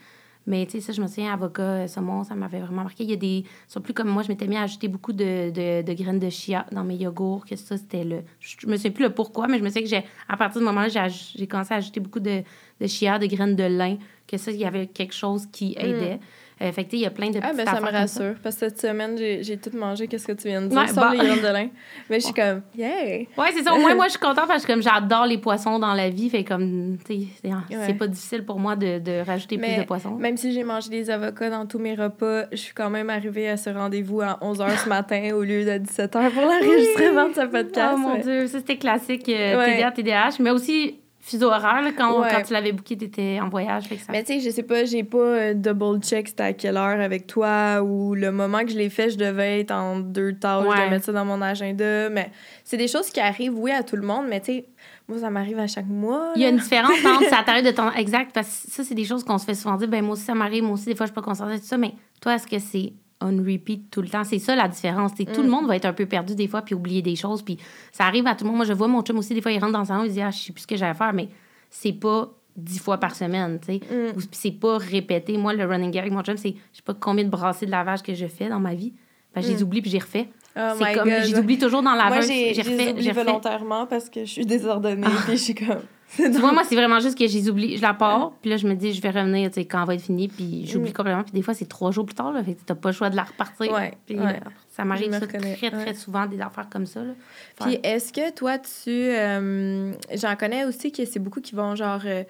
Mais tu sais, ça, je me souviens, avocat, euh, saumon, ça m'avait vraiment marqué. Il y a des. Sont plus comme moi, je m'étais mis à ajouter beaucoup de, de, de graines de chia dans mes yogourts, que ça, c'était le. Je me souviens plus le pourquoi, mais je me souviens que j'ai, à partir du moment-là, j'ai, aj- j'ai commencé à ajouter beaucoup de, de chia, de graines de lin, que ça, il y avait quelque chose qui aidait. Euh, fait que, il y a plein de Ah, ben ça me ça. rassure. Parce que cette semaine, j'ai tout mangé, qu'est-ce que tu viens de dire, Ouais, sauf bah- les de lin. Mais je suis comme, yeah! Ouais, c'est ça. Au moins, *laughs* moi, je suis contente parce que comme j'adore les poissons dans la vie, fait comme, tu sais, c'est, Ouais. pas difficile pour moi de, de rajouter Mais plus de poissons. Même si j'ai mangé des avocats dans tous mes repas, je suis quand même arrivée à ce rendez-vous à 11h ce matin au lieu de 17h pour l'enregistrement de ce *laughs* podcast. Oh mon ouais. Dieu, ça c'était classique euh. TDA, TDAH, mais aussi fuseau horaire, là, quand, Ouais. quand tu l'avais booké, t'étais en voyage. Fait que ça... Mais tu sais, je sais pas, j'ai pas euh, double check c'était à quelle heure avec toi ou le moment que je l'ai fait, je devais être en deux tâches, je Ouais. devais mettre ça dans mon agenda. Mais c'est des choses qui arrivent, oui, à tout le monde, mais tu sais, moi, ça m'arrive à chaque mois. Il y a une différence *laughs* entre ça t'arrive de ton. Exact, parce que ça, c'est des choses qu'on se fait souvent dire. Ben, moi aussi, ça m'arrive. Moi aussi, des fois, je suis pas concentrée, tout ça. Mais toi, est-ce que c'est on repeat tout le temps? C'est ça la différence. T'sais, Tout Mm. le monde va être un peu perdu des fois puis oublier des choses. Puis ça arrive à tout le monde. Moi, je vois mon chum aussi, des fois, il rentre dans le salon, il dit, ah, je sais plus ce que j'ai à faire. Mais c'est pas dix fois par semaine, tu sais. Mm. C'est pas répété. Moi, le running gag avec mon chum, c'est je sais pas combien de brassées de lavage que je fais dans ma vie. Je les Mm. oublie puis j'y refais. Oh c'est comme, je les oublie toujours dans la Moi, j'ai J'ai je les refait, j'ai refait. volontairement parce que je suis désordonnée, Ah. puis je suis comme... Tu vois, moi, c'est vraiment juste que je les oublie. Je la pars, puis là, je me dis, je vais revenir, tu sais, quand elle va être finie, puis j'oublie Mm. complètement. Puis des fois, c'est trois jours plus tard, là. Fait que t'as pas le choix de la repartir. Ouais, Puis, ouais. ça m'arrive très, très ouais. souvent, des affaires comme ça, là. Puis est-ce que toi, tu... euh, J'en connais aussi que c'est beaucoup qui vont genre... euh,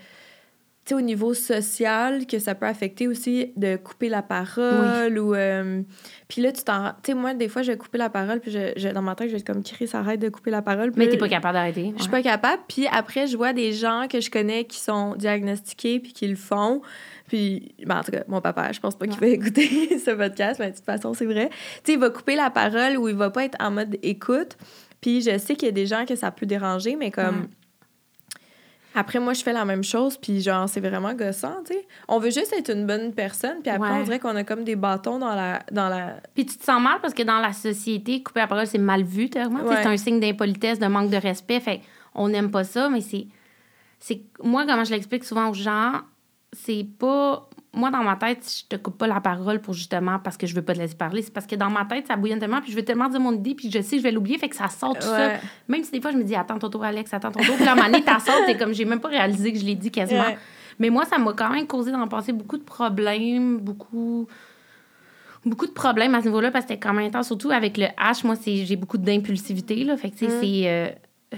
sais, au niveau social, que ça peut affecter aussi de couper la parole ou... euh, puis là, tu t'en... Tu sais, moi, des fois, je vais couper la parole, puis je, je- dans ma tête, je vais être comme, Chris, arrête de couper la parole. Puis Mais t'es pas capable d'arrêter. Je suis ouais. pas capable. Puis après, je vois des gens que je connais qui sont diagnostiqués puis qui le font. Puis, ben, en tout cas, mon papa, je pense pas qu'il va *laughs* écouter ce podcast, mais de toute façon, c'est vrai. Tu sais, il va couper la parole ou il va pas être en mode écoute. Puis je sais qu'il y a des gens que ça peut déranger, mais comme... Ouais. Après, moi, je fais la même chose, puis genre, c'est vraiment gossant, tu sais. On veut juste être une bonne personne, puis après, Ouais. on dirait qu'on a comme des bâtons dans la... Dans la... Puis tu te sens mal parce que dans la société, couper la parole, c'est mal vu, tellement. Ouais. C'est un signe d'impolitesse, de manque de respect. Fait on n'aime pas ça, mais c'est. c'est Moi, comment je l'explique souvent aux gens, c'est pas. Moi, dans ma tête, je te coupe pas la parole pour justement parce que je veux pas te laisser parler. C'est parce que dans ma tête, ça bouillonne tellement, puis je veux tellement dire mon idée, puis je sais que je vais l'oublier, fait que ça sort tout ça. Même si des fois, je me dis, attends ton tour, Alex, attends ton tour. Puis là, à un moment sorti, t'es comme, j'ai même pas réalisé que je l'ai dit quasiment. Ouais. Mais moi, ça m'a quand même causé dans le passé beaucoup de problèmes, beaucoup beaucoup de problèmes à ce niveau-là parce que c'était quand même intense. Surtout avec le H, moi, c'est, j'ai beaucoup d'impulsivité. Là, fait que, Mm. c'est euh,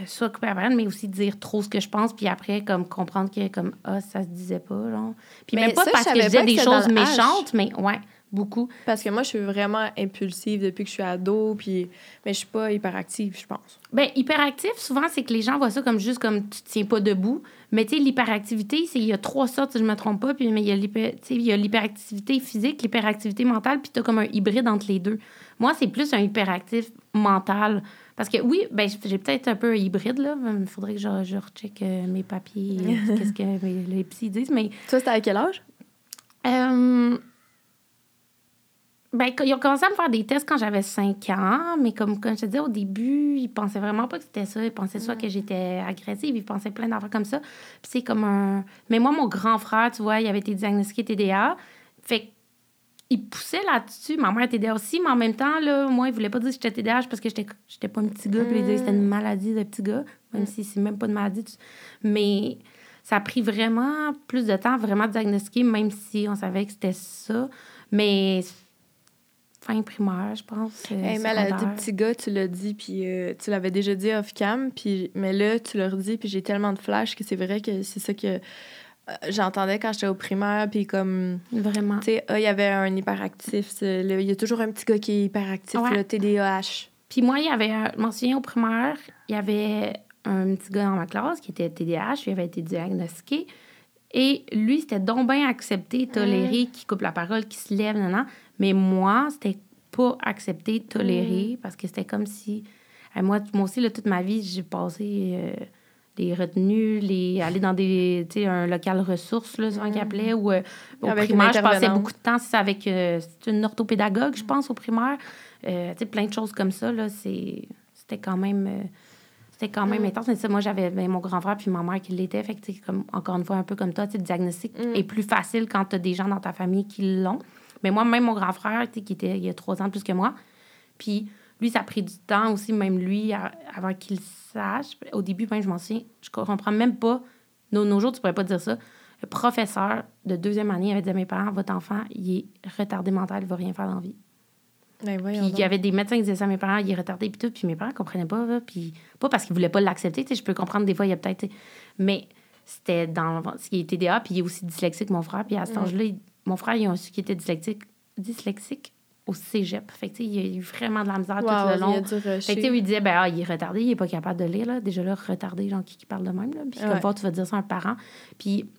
soit couper la parole, mais aussi dire trop ce que je pense, puis après, comme comprendre que, comme, ah, ça se disait pas, genre. Puis Mais même pas ça, parce que je disais des choses méchantes, mais ouais, beaucoup. Parce que moi, je suis vraiment impulsive depuis que je suis ado, puis... Mais je suis pas hyperactive, je pense. Ben, hyperactif, souvent, c'est que les gens voient ça comme juste comme tu tiens pas debout. Mais tu sais, l'hyperactivité, c'est il y a trois sortes, si je me trompe pas. Puis, mais il y a l'hyperactivité physique, l'hyperactivité mentale, puis tu as comme un hybride entre les deux. Moi, c'est plus un hyperactif mental. Parce que oui, ben, j'ai peut-être un peu hybride, là. Il faudrait que je, je recheck euh, mes papiers, euh, *laughs* qu'est-ce que mes- les psys disent. Mais Toi, c'était à quel âge? euh, ben, ils ont commencé à me faire des tests quand j'avais 5 ans, mais comme, comme je te disais au début, ils pensaient vraiment pas que c'était ça. Ils pensaient soit que j'étais agressive, ils pensaient plein d'affaires comme ça. Puis c'est comme un. Mais moi, mon grand frère, tu vois, il avait été diagnostiqué TDA. Fait il poussait là-dessus. Ma mère était TDA aussi, mais en même temps, là, moi, il voulait pas dire que j'étais TDA parce que j'étais j'étais pas un petit gars. Puis il disait que c'était une maladie de petit gars, même si c'est même pas une maladie. tu- Mais ça a pris vraiment plus de temps, vraiment diagnostiquer, même si on savait que c'était ça. Mais fin primaire, je pense. euh, Hey, maladie petit gars, tu l'as dit, puis euh, tu l'avais déjà dit off-cam, puis mais là, tu l'as redit, puis j'ai tellement de flash que c'est vrai que c'est ça que j'entendais quand j'étais au primaire, puis comme, Vraiment. tu sais, il y avait un hyperactif, il y a toujours un petit gars qui est hyperactif, Ouais. le TDAH. Puis moi, il y avait, un- je m'en souviens au primaire, il y avait un petit gars dans ma classe qui était TDAH, lui avait été diagnostiqué. Et lui, c'était donc bien accepté, toléré, qui coupe la parole, qui se lève, non, non. Mais moi, c'était pas accepté, toléré, parce que c'était comme si. moi, moi aussi, là, toute ma vie, j'ai passé euh, les retenues, les, aller dans des, un local ressources, là, souvent qu'ils appelaient, ou euh, au Avec primaire, je passais beaucoup de temps, c'est avec euh, c'est une orthopédagogue, je pense, au primaire. Euh, plein de choses comme ça, là, c'est, c'était quand même... euh, c'était quand même Mm. intense. Mais moi, j'avais ben, mon grand frère puis ma mère qui l'était. Fait que, comme, encore une fois, un peu comme toi, le diagnostic Mm. est plus facile quand tu as des gens dans ta famille qui l'ont. Mais moi, même mon grand frère, qui était il y a trois ans de plus que moi, puis lui, ça a pris du temps aussi, même lui, à- avant qu'il sache. Au début, même, je m'en souviens, je comprends même pas. Nos, nos jours, tu pourrais pas dire ça. Le professeur de deuxième année avait dit à mes parents Votre enfant, il est retardé mental, il va rien faire dans la vie. Ben, Puis il y avait des médecins qui disaient ça à mes parents, il est retardé, puis tout. Puis mes parents comprenaient pas, là, puis pas parce qu'ils voulaient pas l'accepter, je peux comprendre, des fois, il y a peut-être... Mais c'était dans... Ce qui est TDA, puis il est aussi dyslexique, mon frère. Puis à cet Mm. âge-là, il- mon frère, il a su qu'il était dyslexique, dyslexique au cégep. Fait que, il a eu vraiment de la misère Wow, tout le il long. a dû Fait que, il disait, ben, ah, il est retardé, il est pas capable de lire, là. Déjà, là, retardé, genre, qui, qui parle de même, là. Puis, Ouais. comme tu vas dire ça à un parent. Puis,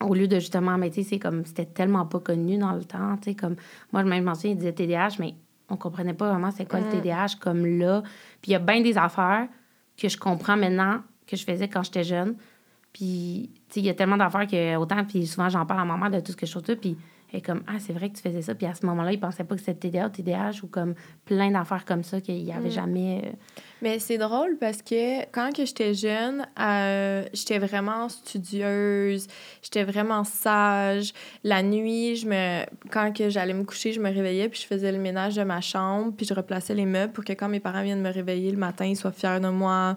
au lieu de justement, mais tu sais, c'est comme, c'était tellement pas connu dans le temps, tu sais, comme, moi, je m'en souviens, il disait TDAH, mais on comprenait pas vraiment c'est quoi le Mm. TDAH comme là. Puis, il y a bien des affaires que je comprends maintenant que je faisais quand j'étais jeune. Puis, il y a tellement d'affaires que, autant, puis souvent, j'en parle à ma mère de tout ce que je trouve, tout, puis elle est comme, ah, c'est vrai que tu faisais ça. Puis à ce moment-là, il pensait pas que c'était TDA ou TDAH ou comme plein d'affaires comme ça qu'il y avait Mm. jamais. euh, Mais c'est drôle parce que quand que j'étais jeune, euh, j'étais vraiment studieuse, j'étais vraiment sage. La nuit, je me quand que j'allais me coucher, je me réveillais puis je faisais le ménage de ma chambre puis je replaçais les meubles pour que quand mes parents viennent me réveiller le matin, ils soient fiers de moi.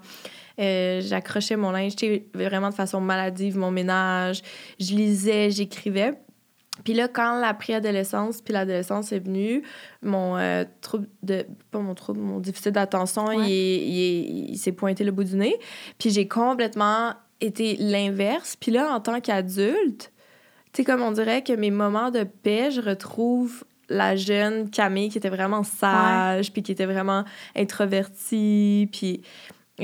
Euh, j'accrochais mon linge, j'étais vraiment de façon maladive, mon ménage. Je lisais, j'écrivais. Puis là, quand la préadolescence puis l'adolescence est venue, mon euh, trouble de... Pas mon trouble, mon déficit d'attention, Ouais. il s'est pointé le bout du nez. Puis j'ai complètement été l'inverse. Puis là, en tant qu'adulte, tu sais, comme on dirait que mes moments de paix, je retrouve la jeune Camille qui était vraiment sage, puis qui était vraiment introvertie, puis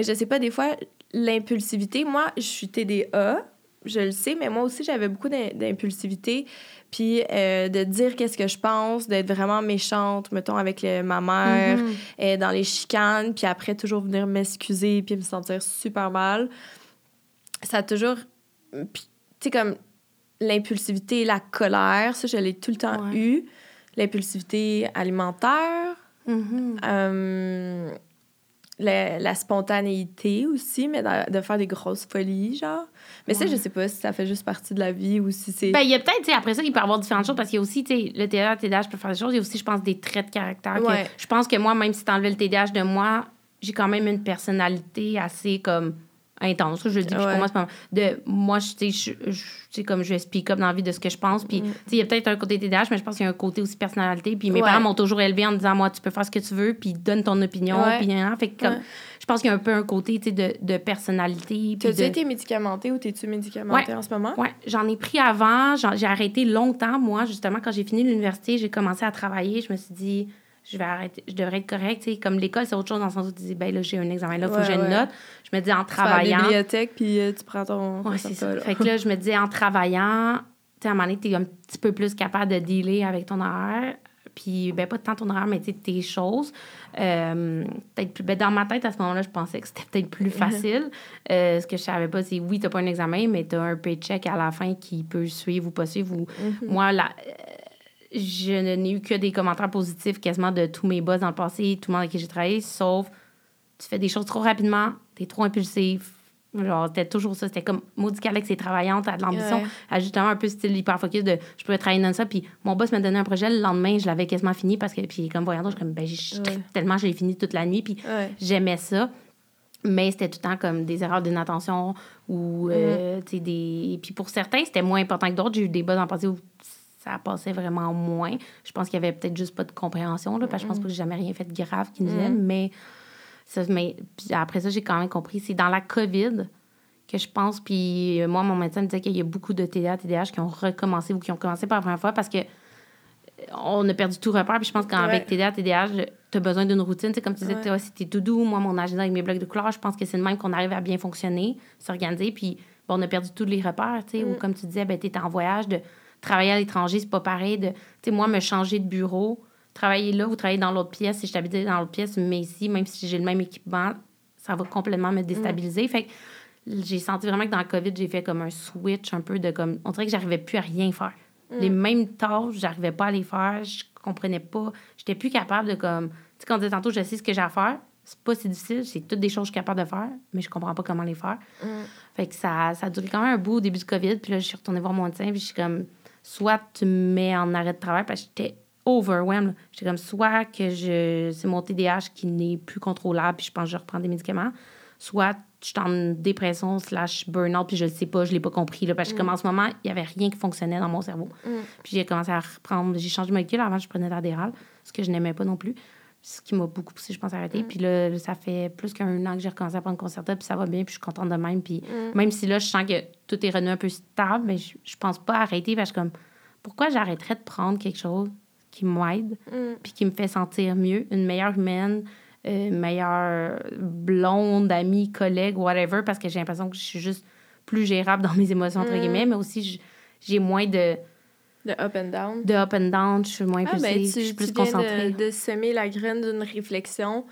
je sais pas, des fois, l'impulsivité, moi, je suis TDA, je le sais, mais moi aussi, j'avais beaucoup d'im- d'impulsivité, puis euh, de dire qu'est-ce que je pense, d'être vraiment méchante, mettons, avec le- ma mère, mhm. euh, dans les chicanes, puis après, toujours venir m'excuser, puis me sentir super mal. Ça a toujours... Puis, tu sais, comme l'impulsivité, la colère, ça, je l'ai tout le temps Ouais. eu. L'impulsivité alimentaire, euh, la, la spontanéité aussi, mais de, de faire des grosses folies, genre. Mais ça, je sais pas si ça fait juste partie de la vie ou si c'est... Ben, il y a peut-être, tu sais, après ça, il peut y avoir différentes choses parce qu'il y a aussi, tu sais, le TDAH, le TDAH peut faire des choses. Il y a aussi, je pense, des traits de caractère. que- je pense que moi, même si tu enlevais le TDAH de moi, j'ai quand même une personnalité assez comme intense. Je le dis, puis Ouais. pour moi. De, moi, je- je- je- comme je speak up dans la vie de ce que je pense. Puis, Mm. il y a peut-être un côté TDAH, mais je pense qu'il y a un côté aussi personnalité. Puis, mes Ouais. parents m'ont toujours élevé en me disant, moi, tu peux faire ce que tu veux, puis donne ton opinion. Ouais. Puis, hein, fait que comme, je pense qu'il y a un peu un côté, de, de personnalité. T'as-tu de- été médicamenté ou t'es-tu médicamenté en ce moment? oui, j'en ai pris avant. J'ai arrêté longtemps, moi, justement, quand j'ai fini l'université, j'ai commencé à travailler. Je me suis dit, je vais arrêter, je devrais être correcte. tu Comme l'école, c'est autre chose dans le sens où tu dis, ben là, j'ai un examen là, il faut que j'ai une note. Je me dis, en Tu vas à la travaillant. bibliothèque, puis euh, tu prends ton... Ouais, c'est ça. là. Fait que là, je me dis, en travaillant, tu sais, à un moment donné, t'es un petit peu plus capable de dealer avec ton horaire. Puis, ben, pas tant ton horaire, mais tu sais, tes choses. Euh, peut-être plus- ben, dans ma tête, à ce moment-là, je pensais que c'était peut-être plus *laughs* facile. Euh, ce que je savais pas, c'est oui, t'as pas un examen, mais t'as un paycheck à la fin qui peut suivre ou pas suivre. Ou... Mhm. Moi, la, je n'ai eu que des commentaires positifs quasiment de tous mes boss dans le passé, tout le monde avec qui j'ai travaillé, sauf tu fais des choses trop rapidement, t'es trop impulsif. Genre, c'était toujours ça. C'était comme maudit qu'Alex est travaillante, a de l'ambition. Ouais. Justement un peu style hyper focus de je pourrais travailler dans ça. Puis mon boss m'a donné un projet le lendemain, je l'avais quasiment fini parce que, puis comme voyant, je suis comme, ben, j'ai- je Ouais. tellement, j'ai fini toute la nuit. Puis Ouais. j'aimais ça. Mais c'était tout le temps comme des erreurs d'inattention ou, euh, tu sais, des. Puis pour certains, c'était moins important que d'autres. J'ai eu des bas dans le passé où ça passait vraiment moins. Je pense qu'il y avait peut-être juste pas de compréhension, là, parce que je pense pas que j'ai jamais rien fait de grave qui nous aime. Mais, ça, mais après ça, j'ai quand même compris. C'est dans la COVID que je pense, puis euh, moi, mon médecin me disait qu'il y a beaucoup de TDA, TDAH qui ont recommencé ou qui ont commencé par la première fois parce que on a perdu tout repère. Puis je pense qu'avec Ouais. TDA, TDAH, tu as besoin d'une routine. Comme tu disais, Ouais. c'était tout doux. Moi, mon agenda avec mes blocs de couleurs, je pense que c'est le même qu'on arrive à bien fonctionner, s'organiser. Puis bon, on a perdu tous les repères, tu sais, ou Mm. comme tu disais, ben, tu en voyage, de travailler à l'étranger, c'est pas pareil. De, tu sais, moi, me changer de bureau, travailler là ou travailler dans l'autre pièce, si je t'habitais dans l'autre pièce, mais ici, même si j'ai le même équipement, ça va complètement me déstabiliser. Fait que j'ai senti vraiment que dans le COVID, j'ai fait comme un switch un peu de comme. On dirait que j'arrivais plus à rien faire. Les mêmes tâches, j'arrivais pas à les faire, je comprenais pas. J'étais plus capable de comme. Tu sais, quand on disait tantôt, je sais ce que j'ai à faire, c'est pas si difficile, c'est toutes des choses que je suis capable de faire, mais je comprends pas comment les faire. Mm. Fait que ça, ça a duré quand même un bout au début du COVID, puis là, je suis retournée voir mon médecin, puis je suis comme. Soit tu me mets en arrêt de travail, parce que j'étais overwhelmed. J'étais comme, soit que je c'est mon TDAH qui n'est plus contrôlable, puis je pense que je reprends des médicaments, soit je suis en dépression slash burn-out, puis je le sais pas, je l'ai pas compris. Là, parce que comme en ce moment, il y avait rien qui fonctionnait dans mon cerveau. Puis j'ai commencé à reprendre, j'ai changé de molécule. Avant, je prenais de l'adéral, ce que je n'aimais pas non plus. Ce qui m'a beaucoup poussé, je pense, à arrêter. Puis là, ça fait plus qu'un an que j'ai recommencé à prendre Concerta, puis ça va bien, puis je suis contente de même. Puis même si là, je sens que tout est revenu un peu stable, mais je, je pense pas arrêter, parce que comme, pourquoi j'arrêterais de prendre quelque chose qui m'aide, Mm. puis qui me fait sentir mieux, une meilleure humaine, euh, meilleure blonde, amie, collègue, whatever, parce que j'ai l'impression que je suis juste plus gérable dans mes émotions, entre Mm. guillemets, mais aussi j'ai moins de, De up and down. de up and down, je suis moins Ah, ben, tu, je suis plus tu viens concentrée. de, de semer la graine d'une réflexion.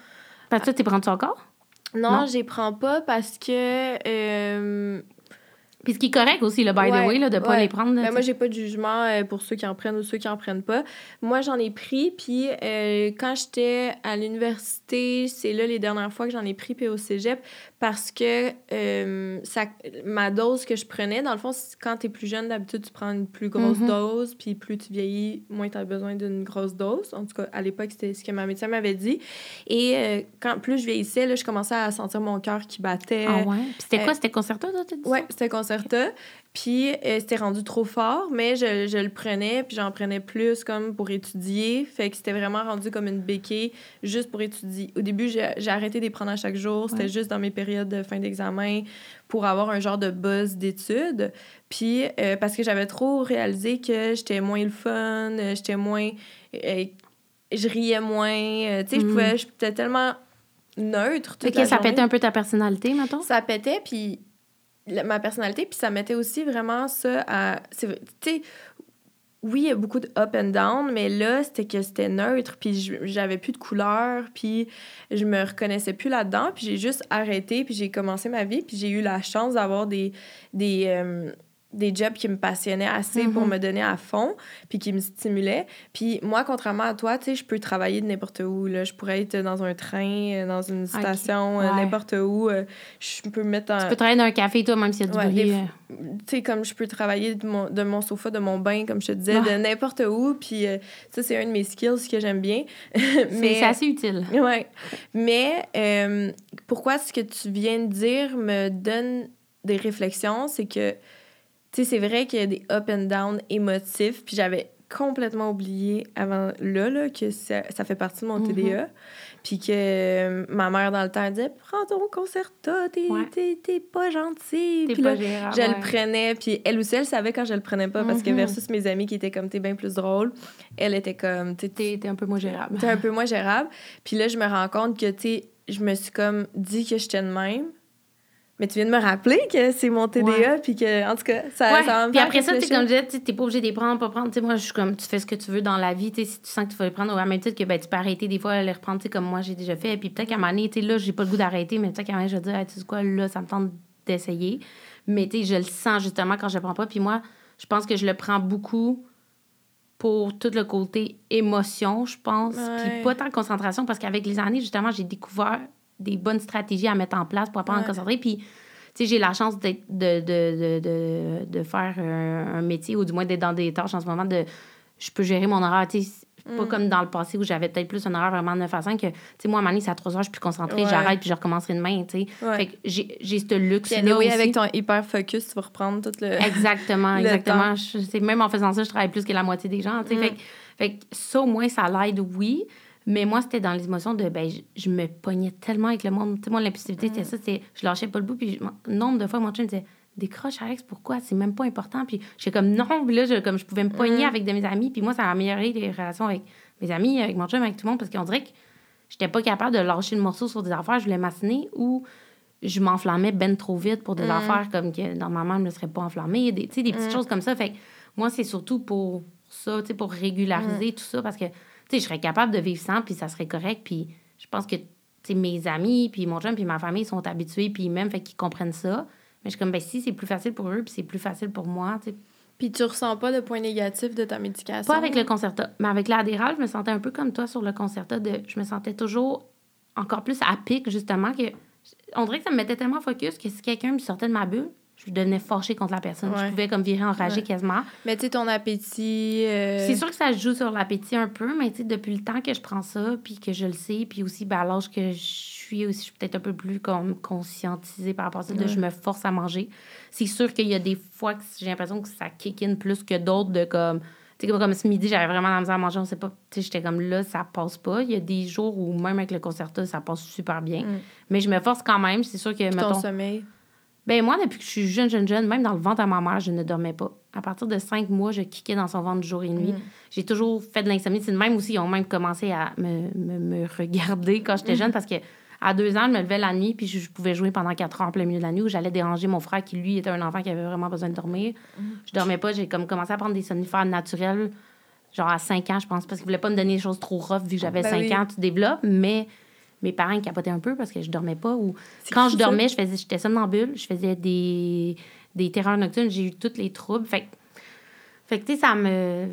Parce que toi, tu prends ça encore? Non, Non? j'y prends pas parce que. euh, Puis ce qui est correct aussi, le by the way, là, de pas ouais. les prendre. là, Ben, tu moi, j'ai pas de jugement euh, pour ceux qui en prennent ou ceux qui en prennent pas. Moi, j'en ai pris, puis euh, quand j'étais à l'université, c'est là les dernières fois que j'en ai pris, puis au cégep, parce que euh, ça, ma dose que je prenais, dans le fond, quand t'es plus jeune, d'habitude, tu prends une plus grosse Mhm. dose, puis plus tu vieillis, moins t'as besoin d'une grosse dose. En tout cas, à l'époque, c'était ce que ma médecin m'avait dit. Et quand plus je vieillissais, là, je commençais à sentir mon cœur qui battait. Ah ouais? Puis c'était quoi? C'était concerto, toi, t'as dit Ouais, c'était Concerta. Puis euh, c'était rendu trop fort, mais je, je le prenais, puis j'en prenais plus comme pour étudier. Fait que c'était vraiment rendu comme une béquille juste pour étudier. Au début, j'ai arrêté de les prendre à chaque jour. C'était Ouais. juste dans mes périodes de fin d'examen pour avoir un genre de buzz d'études. Puis euh, parce que j'avais trop réalisé que j'étais moins le fun, euh, j'étais moins... euh, je riais moins. tu sais, je Mm. pouvais... J'étais tellement neutre toute Ok, la ça journée. pétait un peu ta personnalité, mettons? Ça pétait, puis ma personnalité, puis ça mettait aussi vraiment ça à... Tu sais, oui, il y a beaucoup de up and down, mais là, c'était que c'était neutre, puis j'avais plus de couleur, puis je me reconnaissais plus là-dedans, puis j'ai juste arrêté, puis j'ai commencé ma vie, puis j'ai eu la chance d'avoir des... des euh, des jobs qui me passionnaient assez pour Mhm. me donner à fond, puis qui me stimulaient. Puis moi, contrairement à toi, tu sais, je peux travailler de n'importe où. Là. Je pourrais être dans un train, euh, dans une station, euh, Ouais. n'importe où. euh, Je peux me mettre en... Tu peux travailler dans un café, toi, même s'il y a du Ouais, bruit. tu sais, comme je peux travailler de mon, de mon sofa, de mon bain, comme je te disais, Ah. de n'importe où. Puis euh, ça, c'est un de mes skills que j'aime bien. *laughs* C'est mais c'est assez utile. ouais. Mais euh, pourquoi ce que tu viens de dire me donne des réflexions, c'est que, tu sais, c'est vrai qu'il y a des up and down émotifs. Puis j'avais complètement oublié avant là, là que ça, ça fait partie de mon Mhm. TDA. Puis que euh, ma mère, dans le temps, elle disait Prends ton concerta, t'es Ouais. pas gentil. T'es Puis pas là, gérable. je ouais. le prenais, puis elle aussi, elle savait quand je le prenais pas, parce que Mhm. versus mes amis qui étaient comme t'es bien plus drôle, elle était comme t'es un peu moins gérable. t'es un peu moins gérable. Puis là, je me rends compte que, tu sais, je me suis comme dit que j'étais de même. Mais tu viens de me rappeler que c'est mon TDA, puis que, en tout cas, ça, Ouais. ça Puis après ça, tu comme je disais, t'es pas obligé de les prendre, pas prendre. Tu sais, moi, je suis comme, tu fais ce que tu veux dans la vie. Tu si tu sens que tu vas les prendre, au même titre que ben, tu peux arrêter des fois, les reprendre, tu sais, comme moi, j'ai déjà fait. Puis peut-être qu'à un moment donné, tu sais, là, j'ai pas le goût d'arrêter, mais peut-être qu'à un moment donné, je vais dire, Hey, tu sais quoi, là, ça me tente d'essayer. Mais tu sais, je le sens justement quand je le prends pas. Puis moi, je pense que je le prends beaucoup pour tout le côté émotion, je pense. Puis pas tant concentration, parce qu'avec les années, justement, j'ai découvert des bonnes stratégies à mettre en place pour apprendre à me Ouais. concentrer. Puis tu sais, j'ai la chance de, de, de, de, de faire un, un métier ou du moins d'être dans des tâches en ce moment de je peux gérer mon horaire. Tu sais, pas Mm. comme dans le passé où j'avais peut-être plus un horaire vraiment de 9 à 5 que, tu sais, moi, à un moment donné, c'est à 3 heures, je suis plus concentrée, Ouais. j'arrête puis je recommencerai demain, tu sais. Ouais. Fait que j'ai ce luxe-là aussi. avec ton hyper focus, tu vas reprendre tout le. Exactement, *laughs* le exactement. Je, c'est- même en faisant ça, je travaille plus que la moitié des gens. tu sais. Mm. Fait, fait que ça, au moins, ça l'aide, oui. Mais moi, c'était dans les émotions de, ben, je, je me pognais tellement avec le monde. Tu sais, moi, l'impulsivité, Mm. c'était ça. c'était- Je lâchais pas le bout. Puis, je- nombre de fois, mon chum me disait, décroche, Alex, pourquoi? C'est même pas important. Puis, j'étais comme, non. *laughs* Puis là, je, comme, je pouvais me pogner Mm. avec de mes amis. Puis, moi, ça a amélioré les relations avec mes amis, avec mon chum, avec tout le monde. Parce qu'on dirait que j'étais pas capable de lâcher le morceau sur des affaires. Je voulais m'assiner ou je m'enflammais ben trop vite pour des Mm. affaires comme que normalement, je ne me serais pas enflammée. Des, tu sais, des petites Mm. choses comme ça. Fait que moi, c'est surtout pour ça, tu sais, pour régulariser Mm. tout ça parce que, tu sais, je serais capable de vivre sans, puis ça serait correct. Puis je pense que, mes amis, puis mon chum, puis ma famille sont habitués, puis même, fait qu'ils comprennent ça. Mais je suis comme, ben si, c'est plus facile pour eux, puis c'est plus facile pour moi, tu sais. Puis tu ressens pas de points négatifs de ta médication? Pas avec le Concerta, mais avec l'adéral, je me sentais un peu comme toi sur le Concerta. De, je me sentais toujours encore plus à pic, justement, que on dirait que ça me mettait tellement focus que si quelqu'un me sortait de ma bulle, je devenais fâchée contre la personne. Je pouvais comme virer enragée Ouais. quasiment. Mais tu sais, ton appétit... euh, C'est sûr que ça joue sur l'appétit un peu, mais tu sais, depuis le temps que je prends ça, puis que je le sais, puis aussi, ben, à l'âge que je suis aussi, je suis peut-être un peu plus comme conscientisée par rapport à ça, de je me force à manger. C'est sûr qu'il y a des fois que j'ai l'impression que ça kick in plus que d'autres de comme... Tu sais, comme, comme ce midi, j'avais vraiment la misère à manger, on sait pas. Tu sais, j'étais comme là, ça passe pas. Il y a des jours où même avec le concerta, ça passe super bien. Mm. Mais je me force quand même. C'est sûr que, puis ton mettons... sommeil? Ben moi, depuis que je suis jeune, jeune, jeune, même dans le ventre à ma mère, je ne dormais pas. À partir de cinq mois, je kickais dans son ventre jour et nuit. Mm. J'ai toujours fait de l'insomnie. C'est même aussi, ils ont même commencé à me, me, me regarder quand j'étais jeune parce que à deux ans, je me levais la nuit puis je, je pouvais jouer pendant quatre heures en plein milieu de la nuit où j'allais déranger mon frère qui, lui, était un enfant qui avait vraiment besoin de dormir. Je dormais pas. J'ai comme commencé à prendre des somnifères naturels, genre à cinq ans, je pense, parce qu'ils voulaient pas me donner des choses trop rough vu que j'avais Ben oui. ans, tu développes. Mais mes parents capotaient un peu parce que je dormais pas ou quand je ça. dormais, je faisais, j'étais somnambule, je faisais des, des terreurs nocturnes, j'ai eu tous les troubles. Fait, fait que, tu sais, ça me.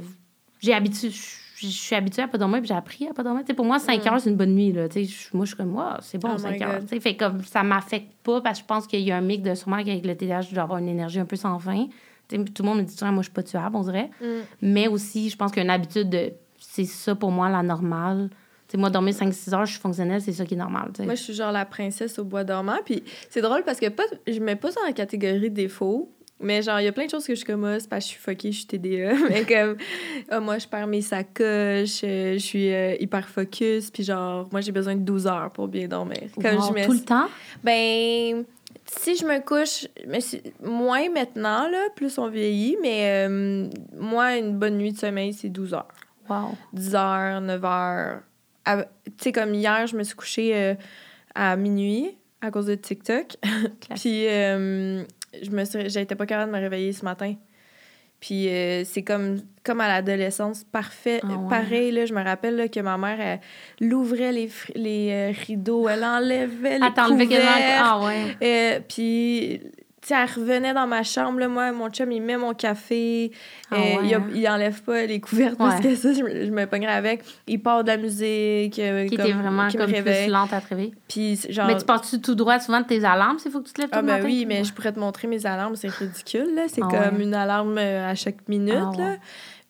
J'ai habitué. Je suis habituée à pas dormir, puis j'ai appris à pas dormir. Pour moi, 5 Mm. heures, c'est une bonne nuit. Là. Tu sais, je- moi, je suis comme, wow, c'est bon, Oh 5 my heures. God. Tu sais, fait comme ça m'affecte pas parce que je pense qu'il y a un mix de sûrement qu'avec le TDAH, je dois avoir une énergie un peu sans fin. Tout le monde me dit, moi, je suis pas tuable, on dirait. Mm. Mais aussi, je pense qu'il y a une habitude de. C'est ça pour moi, la normale. Moi, dormir 5-6 heures, je suis fonctionnelle, c'est ça qui est normal. Moi, je suis genre la princesse au bois dormant. Puis c'est drôle parce que pas, je mets pas ça dans la catégorie défaut. Mais genre, il y a plein de choses que je suis comme, ah, c'est parce que je suis fuckée, je suis TDA. *laughs* mais comme, ah, moi, je perds mes sacoches, euh, je suis euh, hyper focus. Puis genre, moi, j'ai besoin de 12 heures pour bien dormir. Comme Wow, je mets tout le temps? Ben, si je me couche, mais moins maintenant, là, plus on vieillit, mais euh, moi, une bonne nuit de sommeil, c'est 12 heures. Wow. 10 heures, 9 heures. Tu sais, comme hier, je me suis couchée euh, à minuit à cause de TikTok. *laughs* Puis, euh, je me suis, j'étais pas capable de me réveiller ce matin. Puis, euh, c'est comme, comme à l'adolescence, parfait. Ah ouais. Pareil, là, je me rappelle là, que ma mère, elle, elle ouvrait les, les rideaux, elle enlevait les Attends, le couverts. Ah ouais. Euh, puis, sais, elle revenait dans ma chambre, là, moi, mon chum, il met mon café, Ah euh, il, a- il enlève pas les couvertes parce Ouais. que ça, je, je me pognerais avec. Il part de la musique, euh, Qui comme- était vraiment qui me comme plus lente à te réveiller. Puis, genre... Mais tu pars-tu tout droit souvent de tes alarmes? S'il faut que tu te lèves tout Ah ben matin? oui, mais je pourrais te montrer mes alarmes, c'est ridicule. C'est Ah comme une alarme euh, à chaque minute, Ah là.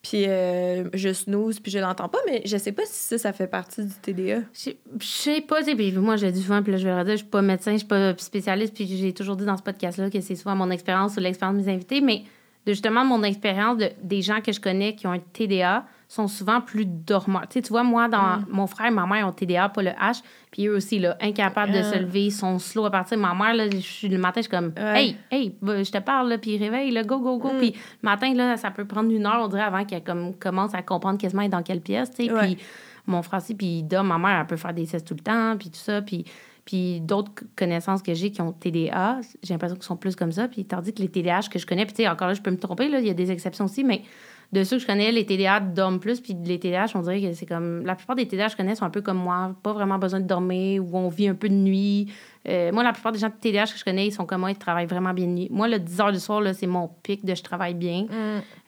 Puis euh, je snooze, puis je l'entends pas, mais je sais pas si ça, ça fait partie du TDA. Je sais pas, puis moi je le dis souvent, puis là je vais le je suis pas médecin, je suis pas spécialiste, puis j'ai toujours dit dans ce podcast-là que c'est souvent mon expérience ou l'expérience de mes invités, mais de justement mon expérience de, des gens que je connais qui ont un TDA sont souvent plus dormants. Tu sais, tu vois, moi, dans Mm. mon frère et ma mère ont TDA, pas le H, puis eux aussi, là, incapables de Ah. se lever, ils sont slow à partir. Ma mère, là, je suis le matin, je suis comme, Ouais. hey, hey, je te parle, là, puis réveille, là, go, go, go. Mm. Puis le matin, là, ça peut prendre une heure, on dirait, avant qu'elle comme, commence à comprendre quasiment dans quelle pièce, tu sais. Ouais. Puis mon frère aussi, puis il dort, ma mère, elle peut faire des siestes tout le temps, puis tout ça, puis... Puis d'autres connaissances que j'ai qui ont TDA, j'ai l'impression qu'ils sont plus comme ça. Puis tandis que les TDAH que je connais, puis tu sais, encore là, je peux me tromper, là, il y a des exceptions aussi, mais de ceux que je connais, les TDA dorment plus, puis les TDAH, on dirait que c'est comme. La plupart des TDAH que je connais sont un peu comme moi, pas vraiment besoin de dormir, ou on vit un peu de nuit. Euh, moi, la plupart des gens de TDAH que je connais, ils sont comme moi, ils travaillent vraiment bien de nuit. Moi, le 10 h du soir, c'est mon pic de je travaille bien.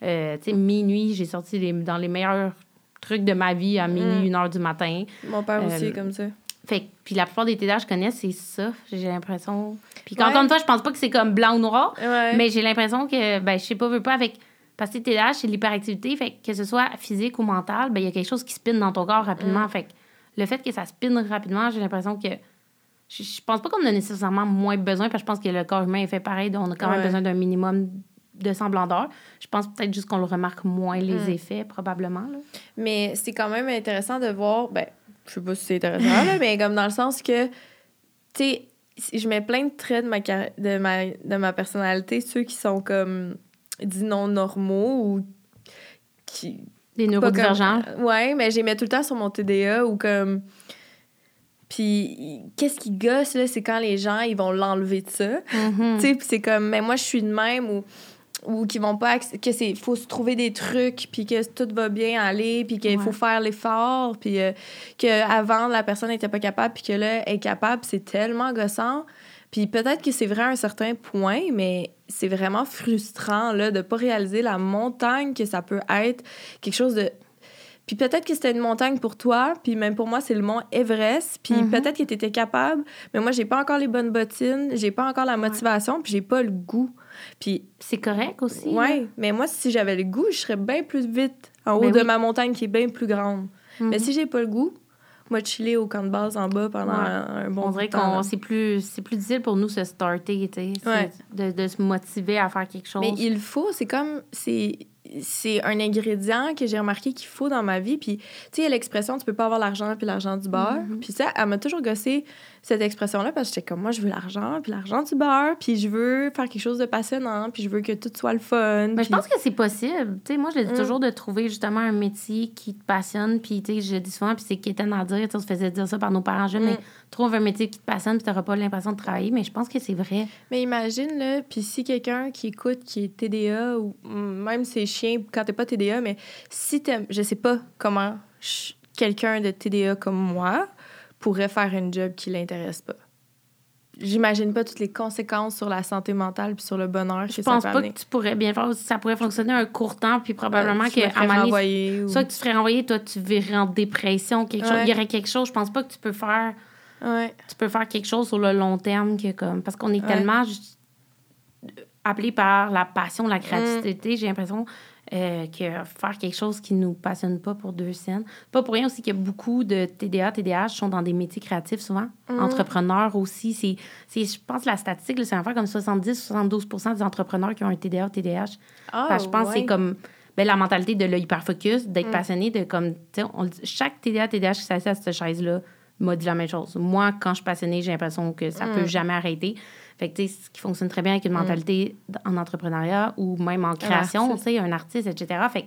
Euh, tu sais, minuit, j'ai sorti les- dans les meilleurs trucs de ma vie à minuit, Mm. 1 h du matin. Mon père aussi Euh, est comme ça. Fait puis la plupart des TDAH que je connais, c'est ça, j'ai l'impression. Puis encore Ouais. une fois, je pense pas que c'est comme blanc ou noir, Ouais. mais j'ai l'impression que, ben, je sais pas, veux pas, avec. Parce que TDAH, c'est de l'hyperactivité, fait que, ce soit physique ou mental, ben, il y a quelque chose qui spinne dans ton corps rapidement. Mm. Fait que le fait que ça spinne rapidement, j'ai l'impression que. Je, je pense pas qu'on a nécessairement moins besoin, parce que je pense que le corps humain est fait pareil, donc on a quand même besoin d'un minimum de semblandeur. Je pense peut-être juste qu'on le remarque moins, les Mm. effets, probablement. Là. Mais c'est quand même intéressant de voir, ben, je sais pas si c'est intéressant, là, *laughs* mais comme dans le sens que, tu sais, je mets plein de traits de ma, de ma, de ma personnalité, ceux qui sont comme, dis non normaux ou qui. Des neurodivergents. comme- ouais, mais j'ai mis tout le temps sur mon TDA ou comme. Puis qu'est-ce qui gosse, là, c'est quand les gens, ils vont l'enlever de ça. Mhm. Tu sais, puis c'est comme, mais moi, je suis de même ou ou qui vont pas que c'est faut se trouver des trucs puis que tout va bien aller puis qu'il Ouais. faut faire l'effort puis euh, que avant la personne n'était pas capable puis que là elle est capable c'est tellement gossant puis peut-être que c'est vrai à un certain point mais c'est vraiment frustrant là de pas réaliser la montagne que ça peut être quelque chose de puis peut-être que c'était une montagne pour toi, puis même pour moi, c'est le mont Everest. Puis Mhm. peut-être que tu étais capable, mais moi, j'ai pas encore les bonnes bottines, j'ai pas encore la motivation, puis j'ai pas le goût. Puis C'est correct aussi. Ouais, là. mais moi, si j'avais le goût, je serais bien plus vite en haut Ben de oui. ma montagne qui est bien plus grande. Mais si j'ai pas le goût, moi, chiller au camp de base en bas pendant Ouais. un, un bon on dirait qu'on c'est plus c'est plus difficile pour nous de se starter, tu sais, Ouais. de, de se motiver à faire quelque chose. Mais il faut, c'est comme, c'est c'est un ingrédient que j'ai remarqué qu'il faut dans ma vie. Puis, tu sais, il y a l'expression, tu peux pas avoir l'argent puis l'argent du beurre. Mhm. Puis ça, elle m'a toujours gossé cette expression-là parce que j'étais comme, moi, je veux l'argent puis l'argent du beurre. Puis je veux faire quelque chose de passionnant. Puis je veux que tout soit le fun. Mais je puis- pense que c'est possible. Tu sais, moi, je le dis Mm. toujours de trouver justement un métier qui te passionne. Puis, tu sais, je dis souvent, puis c'est quétaine à dire, tu se faisait dire ça par nos parents jeunes, Mm. mais trouve un métier qui te passionne, puis tu n'auras pas l'impression de travailler. Mais je pense que c'est vrai. Mais imagine, là, puis si quelqu'un qui écoute, qui est TDA, ou même c'est chien quand t'es pas TDA, mais si t'aimes, je sais pas comment quelqu'un de TDA comme moi pourrait faire un job qui l'intéresse pas. J'imagine pas toutes les conséquences sur la santé mentale puis sur le bonheur Je que ça pense pas amener. que tu pourrais bien faire. Ça pourrait fonctionner un court temps, puis probablement Ouais, tu qu'à me donné, ou- soit que tu te ferais renvoyer, toi, tu virais en dépression, quelque chose. Il y aurait quelque chose. Je pense pas que tu peux faire. Ouais. tu peux faire quelque chose sur le long terme que comme parce qu'on est Ouais. tellement appelé par la passion, Mm. la créativité, j'ai l'impression euh, que faire quelque chose qui nous passionne pas pour deux scènes. Pas pour rien aussi qu'il y a beaucoup de TDA, TDAH sont dans des métiers créatifs souvent. Mm. Entrepreneurs aussi, c'est c'est je pense la statistique c'est un faire comme 70 72% des entrepreneurs qui ont un TDA, TDAH. Ah, que je pense que c'est comme ben, la mentalité de l'hyperfocus, d'être Mm. passionné, de comme, on chaque TDA, TDAH qui s'assied à cette chaise-là m'a dit la même chose. Moi, quand je suis passionnée, j'ai l'impression que ça Mm. peut jamais arrêter. Fait que, ce qui fonctionne très bien avec une mentalité d- en entrepreneuriat ou même en création, tu sais, un artiste, etc. Fait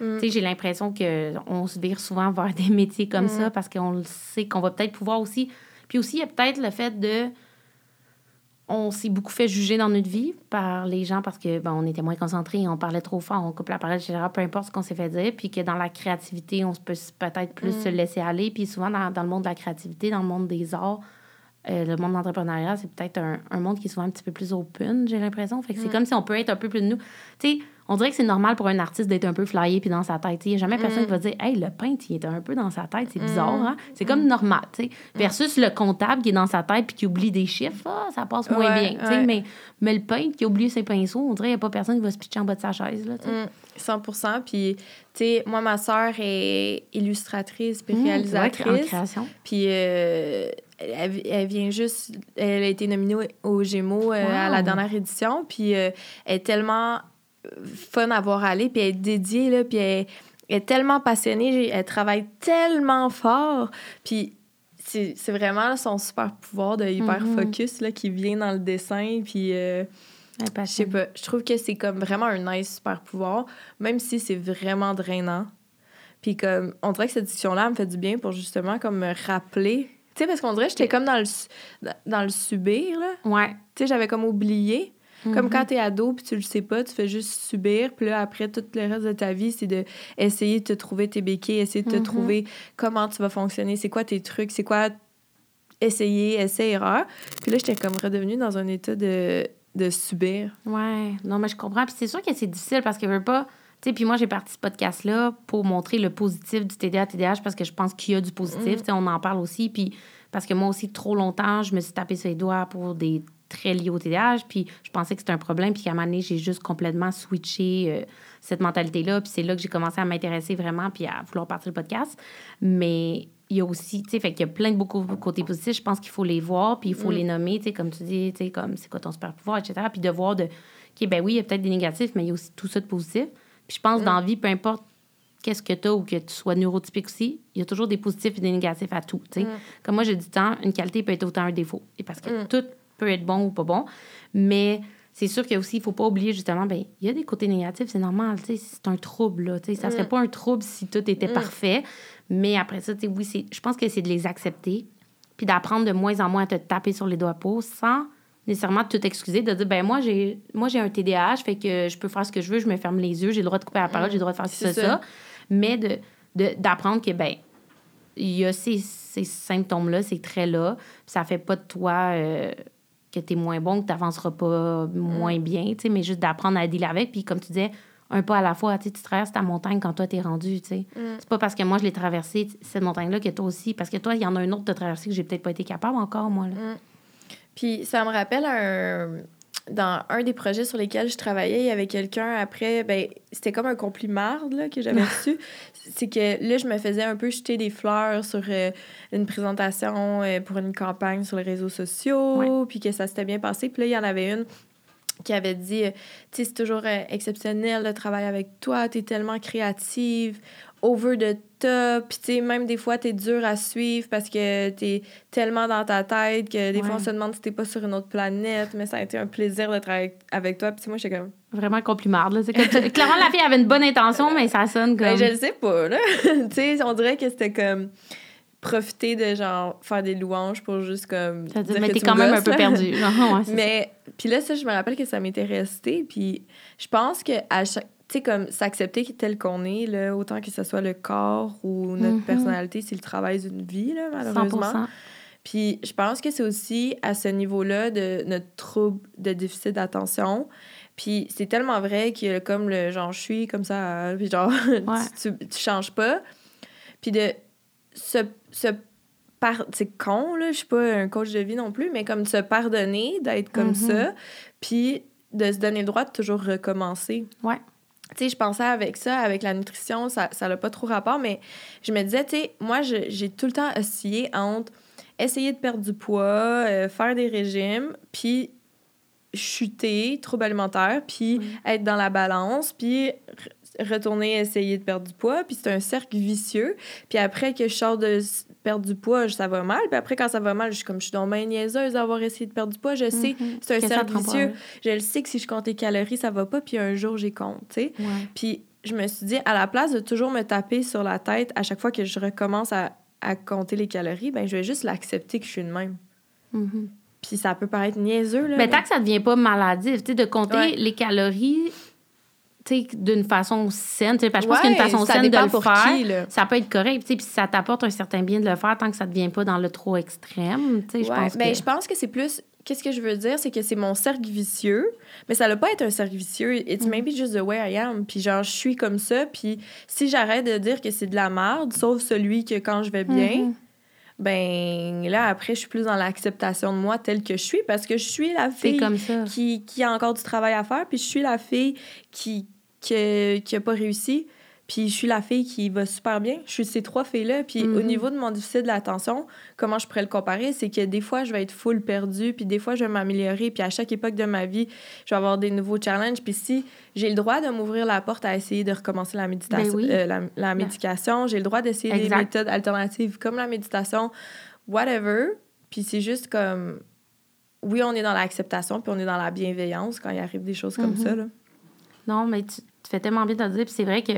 Mm. tu sais, j'ai l'impression qu'on se vire souvent vers *laughs* des métiers comme Mm. ça parce qu'on le sait qu'on va peut-être pouvoir aussi. Puis aussi, il y a peut-être le fait de on s'est beaucoup fait juger dans notre vie par les gens parce que ben, on était moins concentrés, on parlait trop fort, on coupe la parole, etc. Peu importe ce qu'on s'est fait dire. Puis que dans la créativité, on se peut peut-être plus Mm. se laisser aller. Puis souvent, dans, dans le monde de la créativité, dans le monde des arts, euh, le monde de l'entrepreneuriat, c'est peut-être un, un monde qui est souvent un petit peu plus open, j'ai l'impression. Fait que c'est Mm. comme si on peut être un peu plus de nous. Tu sais, on dirait que c'est normal pour un artiste d'être un peu flyé puis dans sa tête. Il n'y a jamais personne Mm. qui va dire Hey, le peintre, il est un peu dans sa tête. C'est bizarre, hein? C'est comme normal, tu sais. Versus le comptable qui est dans sa tête puis qui oublie des chiffres, ah, ça passe moins Ouais, bien. tu sais. ouais. Mais, mais le peintre qui a oublié ses pinceaux, on dirait qu'il n'y a pas personne qui va se pitcher en bas de sa chaise. Là, tu sais. Mm, 100 Puis, tu sais, moi, ma sœur est illustratrice puis Mm, réalisatrice. Puis euh, elle, elle vient juste. Elle a été nominée au- aux Gémeaux euh, à la dernière édition. Puis euh, elle est tellement fun à voir aller. Puis elle est dédiée, là. Puis elle, elle est tellement passionnée. Elle travaille tellement fort. Puis c'est vraiment son super pouvoir de hyper Mhm. focus là, qui vient dans le dessin. Puis. euh, je sais pas. Je trouve que c'est comme vraiment un nice super pouvoir, même si c'est vraiment drainant. Puis comme, on dirait que cette discussion-là me fait du bien pour justement comme me rappeler. Sais, parce qu'on dirait que j'étais comme dans le, dans- le subir, là. Ouais. Tu sais, j'avais comme oublié. Comme Mhm. quand t'es ado, puis tu le sais pas, tu fais juste subir. Puis là, après, tout le reste de ta vie, c'est de essayer de te trouver tes béquilles, essayer de te Mhm. trouver comment tu vas fonctionner, c'est quoi tes trucs, c'est quoi essayer, essayer, erreur. Puis là, j'étais comme redevenue dans un état de, de subir. Ouais, non, mais je comprends. Puis c'est sûr que c'est difficile parce que je veux pas. Sais, puis moi, j'ai parti ce podcast-là pour montrer le positif du TDA, TDAH parce que je pense qu'il y a du positif. Sais, on en parle aussi. Puis parce que moi aussi, trop longtemps, je me suis tapé sur les doigts pour des traits liés au TDAH. Puis je pensais que c'était un problème. Puis qu'à un moment donné, j'ai juste complètement switché euh, cette mentalité-là. Puis c'est là que j'ai commencé à m'intéresser vraiment puis à vouloir partir le podcast. Mais il y a aussi, tu sais, fait qu'il y a plein de beaucoup de côtés positifs. Je pense qu'il faut les voir, puis il faut Mm. les nommer, tu sais, comme tu dis, tu sais, comme c'est quoi ton super pouvoir, etc. Puis de voir de, OK, ben oui, il y a peut-être des négatifs, mais il y a aussi tout ça de positif. Puis je pense, dans la vie, peu importe qu'est-ce que tu as ou que tu sois neurotypique aussi, il y a toujours des positifs et des négatifs à tout, sais. Comme moi, je dis tant, une qualité peut être autant un défaut. Et parce que Mm. tout peut être bon ou pas bon. Mais c'est sûr qu'il aussi, il faut pas oublier justement, ben il y a des côtés négatifs, c'est normal, c'est un trouble, là. Ça serait Mm. pas un trouble si tout était Mm. parfait. Mais après ça, oui, je pense que c'est de les accepter. puis d'apprendre de moins en moins à te taper sur les doigts pour sans nécessairement tout excuser, de dire, ben moi, j'ai moi j'ai un TDAH, fait que je peux faire ce que je veux, je me ferme les yeux, j'ai le droit de couper la parole, j'ai le droit de faire ça, ça. Mais de, d'apprendre que, ben il y a ces, ces symptômes-là, ces traits-là, ça fait pas de toi euh, que tu es moins bon, que tu n'avanceras pas moins mm. bien, mais juste d'apprendre à dealer avec. Puis comme tu disais, un pas à la fois, tu traverses ta montagne quand toi, tu es rendu. sais. Mm. C'est pas parce que moi, je l'ai traversée, cette montagne-là, que toi aussi. Parce que toi, il y en a un autre de traverser que j'ai peut-être pas été capable encore, moi. Là. Mm. Puis ça me rappelle un dans un des projets sur lesquels je travaillais, il y avait quelqu'un après, ben c'était comme un compliment là, que j'avais *laughs* reçu. C'est que là, je me faisais un peu jeter des fleurs sur euh, une présentation euh, pour une campagne sur les réseaux sociaux, puis que ça s'était bien passé. Puis là, il y en avait une qui avait dit, euh, tu sais, c'est toujours exceptionnel de travailler avec toi, tu es tellement créative, over the top. Puis, tu sais, même des fois, t'es dur à suivre parce que t'es tellement dans ta tête que des fois, on se demande si t'es pas sur une autre planète. Mais ça a été un plaisir de travailler avec toi. Puis, moi, j'étais comme. Vraiment complimarde, là. Clairement, la fille avait une bonne intention, mais ça sonne ben, comme. je le sais pas, là. *laughs* tu sais, on dirait que c'était comme profiter de genre faire des louanges pour juste comme dire mais t'es quand même un peu perdu *laughs* mais puis là ça je me rappelle que ça m'était resté puis je pense que à chaque tu sais, comme s'accepter tel qu'on est, là, autant que ce soit le corps ou notre mm-hmm. personnalité, c'est le travail d'une vie, là, malheureusement. Puis je pense que c'est aussi à ce niveau-là de notre trouble de déficit d'attention. Puis c'est tellement vrai que comme le genre je suis comme ça, puis genre *laughs* tu, tu, changes pas. Puis de se, se par... c'est con, là, je suis pas un coach de vie non plus, mais comme se pardonner d'être comme mm-hmm. ça, puis de se donner le droit de toujours recommencer. Ouais tu sais, je pensais avec ça, avec la nutrition, ça n'a pas trop rapport, mais je me disais, tu sais, moi, j'ai tout le temps oscillé entre essayer de perdre du poids, euh, faire des régimes, puis chuter, trouble alimentaire, puis être dans la balance, puis retourner essayer de perdre du poids, puis c'est un cercle vicieux. Puis après que je sors de perdre du poids, ça va mal. Puis après, quand ça va mal, je suis comme, je suis dans ma niaiseuse d'avoir essayé de perdre du poids. Je sais, mhm. c'est un cercle vicieux. Je le sais que si je compte les calories, ça va pas. Puis un jour, j'y compte, tu sais. Puis je me suis dit, à la place de toujours me taper sur la tête à chaque fois que je recommence à, à compter les calories, ben je vais juste l'accepter que je suis de même. Mhm. Puis ça peut paraître niaiseux, là. Mais tant que ça devient pas maladif, tu sais, de compter les calories d'une façon saine. Parce que je pense qu'une façon saine de le faire, ça peut être correct. Puis ça t'apporte un certain bien de le faire tant que ça ne devient pas dans le trop extrême. Je pense ben, je pense que c'est plus. Qu'est-ce que je veux dire? C'est que c'est mon cercle vicieux, mais ça ne pas être un cercle vicieux. It's mm. maybe just the way I am. Puis genre, je suis comme ça. Puis si j'arrête de dire que c'est de la merde, sauf celui que quand je vais bien, mm-hmm. Ben là, après, je suis plus dans l'acceptation de moi telle que je suis parce que je suis la fille Qui, qui a encore du travail à faire. Puis je suis la fille qui, qui n'a pas réussi. Puis je suis la fille qui va super bien. Je suis ces trois filles-là. Puis au mhm. niveau de mon déficit de l'attention, comment je pourrais le comparer, c'est que des fois, je vais être full perdue, puis des fois, je vais m'améliorer. Puis à chaque époque de ma vie, je vais avoir des nouveaux challenges. Puis si j'ai le droit de m'ouvrir la porte à essayer de recommencer la, méditation, ben euh, la, médication, j'ai le droit d'essayer des méthodes alternatives comme la méditation, whatever. Puis c'est juste comme... Oui, on est dans l'acceptation, puis on est dans la bienveillance quand il arrive des choses comme mhm. ça. Là. Non, mais tu, tu fais tellement bien de le dire. Puis c'est vrai que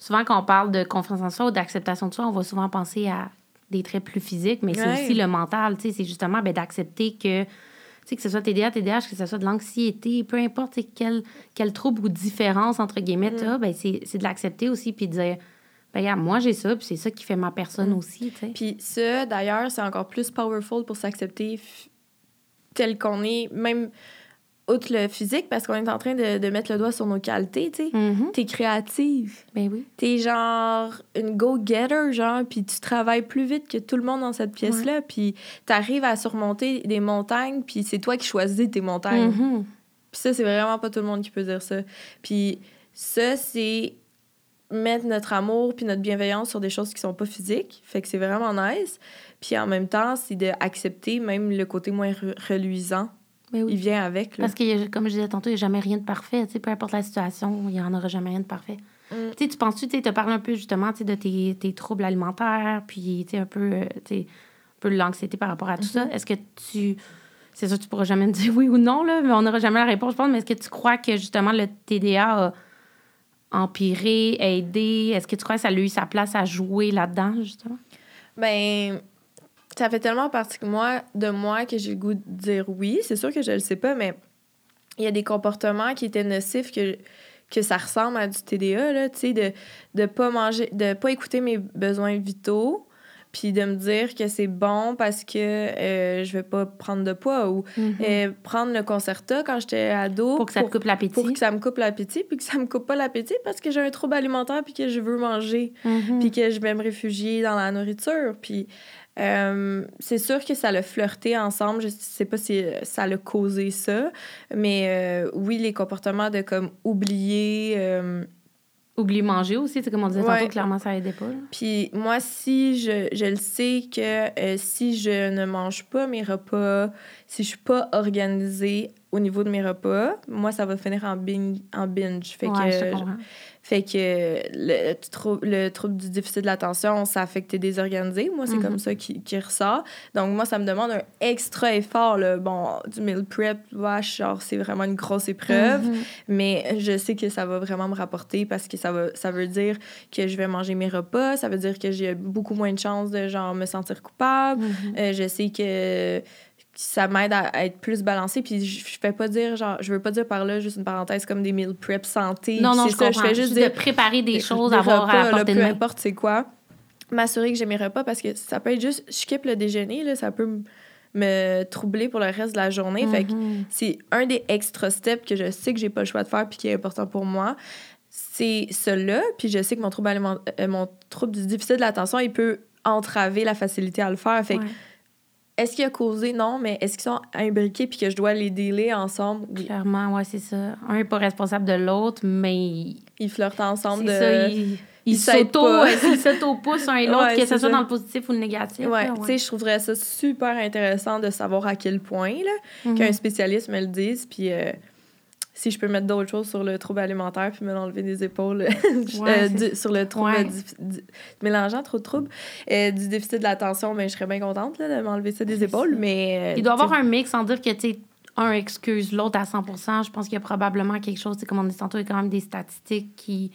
souvent, quand on parle de confiance en soi ou d'acceptation de soi, on va souvent penser à des traits plus physiques, mais c'est aussi le mental. Tu sais, c'est justement ben, d'accepter que, que ce soit TDA, TDAH, que ce soit de l'anxiété, peu importe quel, quel trouble ou différence, entre guillemets, mm. ben, c'est de l'accepter aussi, puis de dire, ben, moi, j'ai ça, puis c'est ça qui fait ma personne mm. aussi, tu sais. Puis ça, d'ailleurs, c'est encore plus powerful pour s'accepter tel qu'on est, même outre le physique, parce qu'on est en train de, de, mettre le doigt sur nos qualités, tu sais. Mm-hmm. T'es créative. Ben oui. T'es genre une go-getter, genre, puis tu travailles plus vite que tout le monde dans cette pièce-là, puis t'arrives à surmonter des montagnes, puis c'est toi qui choisis tes montagnes. Mm-hmm. Puis ça, c'est vraiment pas tout le monde qui peut dire ça. Puis ça, c'est mettre notre amour puis notre bienveillance sur des choses qui sont pas physiques. Fait que c'est vraiment nice. Puis en même temps, c'est d'accepter même le côté moins reluisant il vient avec. Parce que, comme je disais tantôt, il n'y a jamais rien de parfait. peu importe la situation, il n'y en aura jamais rien de parfait. Mm. Tu penses-tu, tu te parles un peu justement de tes, tes, troubles alimentaires, puis un peu, euh, un peu l'anxiété par rapport à tout ça. Mm-hmm. Est-ce que tu. C'est sûr, tu pourras jamais me *laughs* dire oui ou non, là, mais on n'aura jamais la réponse, je pense. Mais est-ce que tu crois que justement le TDA a empiré, aidé? Est-ce que tu crois que ça a eu sa place à jouer là-dedans, justement? Ben, ça fait tellement partie de moi, de moi que j'ai le goût de dire oui. C'est sûr que je le sais pas, mais il y a des comportements qui étaient nocifs que que ça ressemble à du TDA, là, tu sais, de ne pas manger, de pas écouter mes besoins vitaux, puis de me dire que c'est bon parce que euh, je vais pas prendre de poids ou Mhm. euh, prendre le Concerta quand j'étais ado Pour que ça te coupe l'appétit. pour que ça me coupe l'appétit puis que ça me coupe pas l'appétit parce que j'ai un trouble alimentaire puis que je veux manger Mhm. puis que je vais me réfugier dans la nourriture puis euh, c'est sûr que ça l'a flirté ensemble je sais pas si ça l'a causé ça mais euh, oui les comportements de comme oublier euh, Oublie manger aussi, c'est comme on disait Ouais. tantôt, clairement, ça aidait pas. Puis moi, si je, je le sais que euh, si je ne mange pas mes repas, si je suis pas organisée au niveau de mes repas, moi, ça va finir en binge. En binge. Fait, Ouais, que, fait que le, trou- le trouble du déficit de l'attention, ça fait que t'es désorganisé. Moi, c'est Mhm. comme ça qui, qui ressort. Donc, moi, ça me demande un extra effort. Là. Bon, du meal prep, wesh, genre, c'est vraiment une grosse épreuve. Mhm. Mais je sais que ça va vraiment me rapporter parce que ça, va, ça veut dire que je vais manger mes repas, ça veut dire que j'ai beaucoup moins de chances de genre me sentir coupable. Mhm. Euh, je sais que ça m'aide à, à être plus balancée. Puis je, je fais pas dire, genre, je veux pas dire par là, juste une parenthèse, comme des meal prep santé. Non, non, je ça, comprends. je fais juste Juste dire de préparer des, choses des à avoir à repas, la là, portée de peu importe c'est quoi. M'assurer que j'ai mes repas parce que ça peut être juste, je skip le déjeuner, là, ça peut me troubler pour le reste de la journée. Fait que Mhm. c'est un des extra steps que je sais que j'ai pas le choix de faire puis qui est important pour moi. C'est cela, puis je sais que mon trouble, euh, mon trouble du déficit de l'attention, il peut entraver la facilité à le faire. Fait que. Est-ce qu'il a causé? Non, mais est-ce qu'ils sont imbriqués puis que je dois les dealer ensemble? Clairement, ouais, c'est ça. Un n'est pas responsable de l'autre, mais il- Ils flirtent ensemble c'est de... ça, il, il ils *laughs* s'auto-poussent un et l'autre, Ouais, que ce soit dans le positif ou le négatif. Ouais, là, tu sais, je trouverais ça super intéressant de savoir à quel point, là, Mhm. qu'un spécialiste me le dise, puis euh, si je peux mettre d'autres choses sur le trouble alimentaire, puis me l'enlever des épaules, *laughs* euh, du- sur le trouble, Ouais. du- du- mélangeant trop de troubles, euh, du déficit de l'attention, mais je serais bien contente là, de m'enlever ça des épaules, mais... euh, Il doit y avoir un mix sans dire que, tu un excuse l'autre à 100% Je pense qu'il y a probablement quelque chose, comme on dit tantôt, il y a quand même des statistiques qui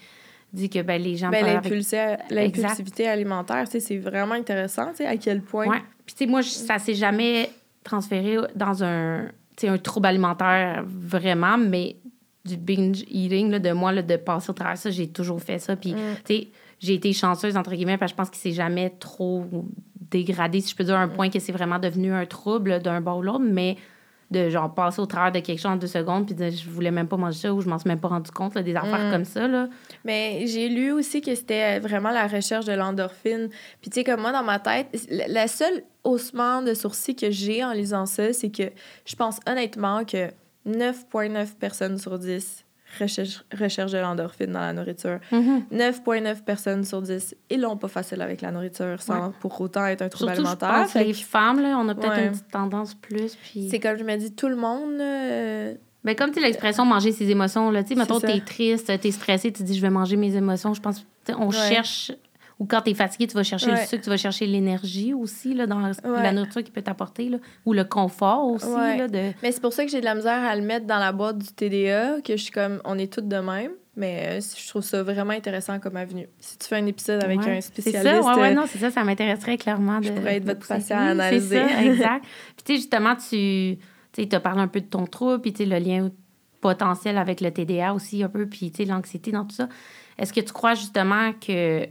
disent que ben, les gens... ben, peuvent avec- l'impulsivité alimentaire, c'est vraiment intéressant, tu sais, à quel point... Ouais. Puis, tu sais, moi, je- ça s'est jamais transféré dans un, un trouble alimentaire vraiment, mais du binge eating, là, de moi, là, de passer au travers ça, j'ai toujours fait ça. Puis, Mm. tu sais, j'ai été chanceuse, entre guillemets, parce que je pense qu'il s'est jamais trop dégradé, si je peux dire, à un point que c'est vraiment devenu un trouble d'un bord ou l'autre, mais de genre passer au travers de quelque chose en deux secondes puis de je voulais même pas manger ça ou je m'en suis même pas rendu compte là, des affaires Mm. comme ça là Mais j'ai lu aussi que c'était vraiment la recherche de l'endorphine. Puis tu sais, comme moi, dans ma tête, la seule haussement de sourcils que j'ai en lisant ça, c'est que je pense honnêtement que 9,9 personnes sur 10 recherchent de l'endorphine dans la nourriture. 9,9 personnes sur 10, ils l'ont pas facile avec la nourriture sans pour autant être un trouble surtout je alimentaire. pense Fait les femmes là on a peut-être Ouais. une petite tendance plus puis C'est comme je me dis, tout le monde... euh, Ben, comme tu l'expression manger ses émotions, là, tu sais, mettons, t'es triste, t'es stressé, tu dis je vais manger mes émotions. Je pense, on Ouais. cherche, ou quand t'es fatigué, tu vas chercher le sucre, tu vas chercher l'énergie aussi, là, dans la nourriture qui peut t'apporter, là, ou le confort aussi, Ouais. là, de. Mais c'est pour ça que j'ai de la misère à le mettre dans la boîte du TDA, que je suis comme, on est toutes de même. Mais euh, je trouve ça vraiment intéressant comme avenue. Si tu fais un épisode avec Ouais. un C'est spécialiste, ça, ouais, ouais, euh, non, c'est ça, ça m'intéresserait clairement. De, je pourrais être votre patient à analyser. C'est ça, *laughs* exact. Puis, tu sais, justement, tu tu as parlé un peu de ton trouble, puis, tu sais, le lien potentiel avec le TDA aussi, un peu, puis, tu sais, l'anxiété dans tout ça. Est-ce que tu crois justement que,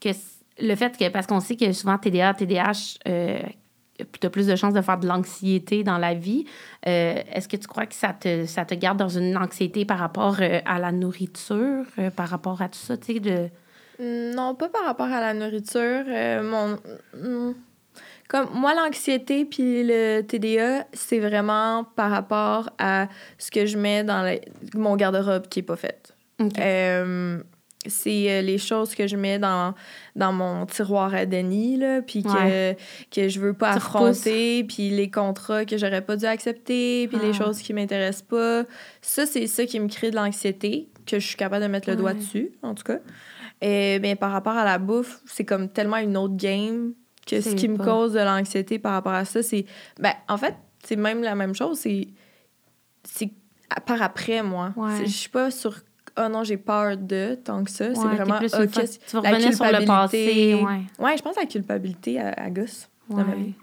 que le fait que, parce qu'on sait que souvent TDA, TDAH, euh, tu as plus de chances de faire de l'anxiété dans la vie. Euh, Est-ce que tu crois que ça te, ça te garde dans une anxiété par rapport euh, à la nourriture, euh, par rapport à tout ça, tu sais, de... Non, pas par rapport à la nourriture. mon... mm. Comme moi, l'anxiété puis le TDA, c'est vraiment par rapport à ce que je mets dans le- mon garde-robe qui est pas fait. OK. C'est euh, les choses que je mets dans, dans mon tiroir à Denis, là, puis que, Ouais. que je veux pas Tu affronter, puis les contrats que j'aurais pas dû accepter, puis les Ah. choses qui m'intéressent pas. Ça, c'est ça qui me crée de l'anxiété, que je suis capable de mettre le doigt dessus, en tout cas. Et bien, par rapport à la bouffe, c'est comme tellement une autre game que ce qui me cause de l'anxiété par rapport à ça, c'est... Ben, en fait, c'est même la même chose, c'est... C'est par après, moi. Ouais. Je suis pas sur... Oh non, j'ai peur de, tant que ça. c'est Ouais, vraiment... plus fois- tu la revenir sur le culpabilité. passé, ouais. Ouais, je pense à la culpabilité à, à gosse. vie.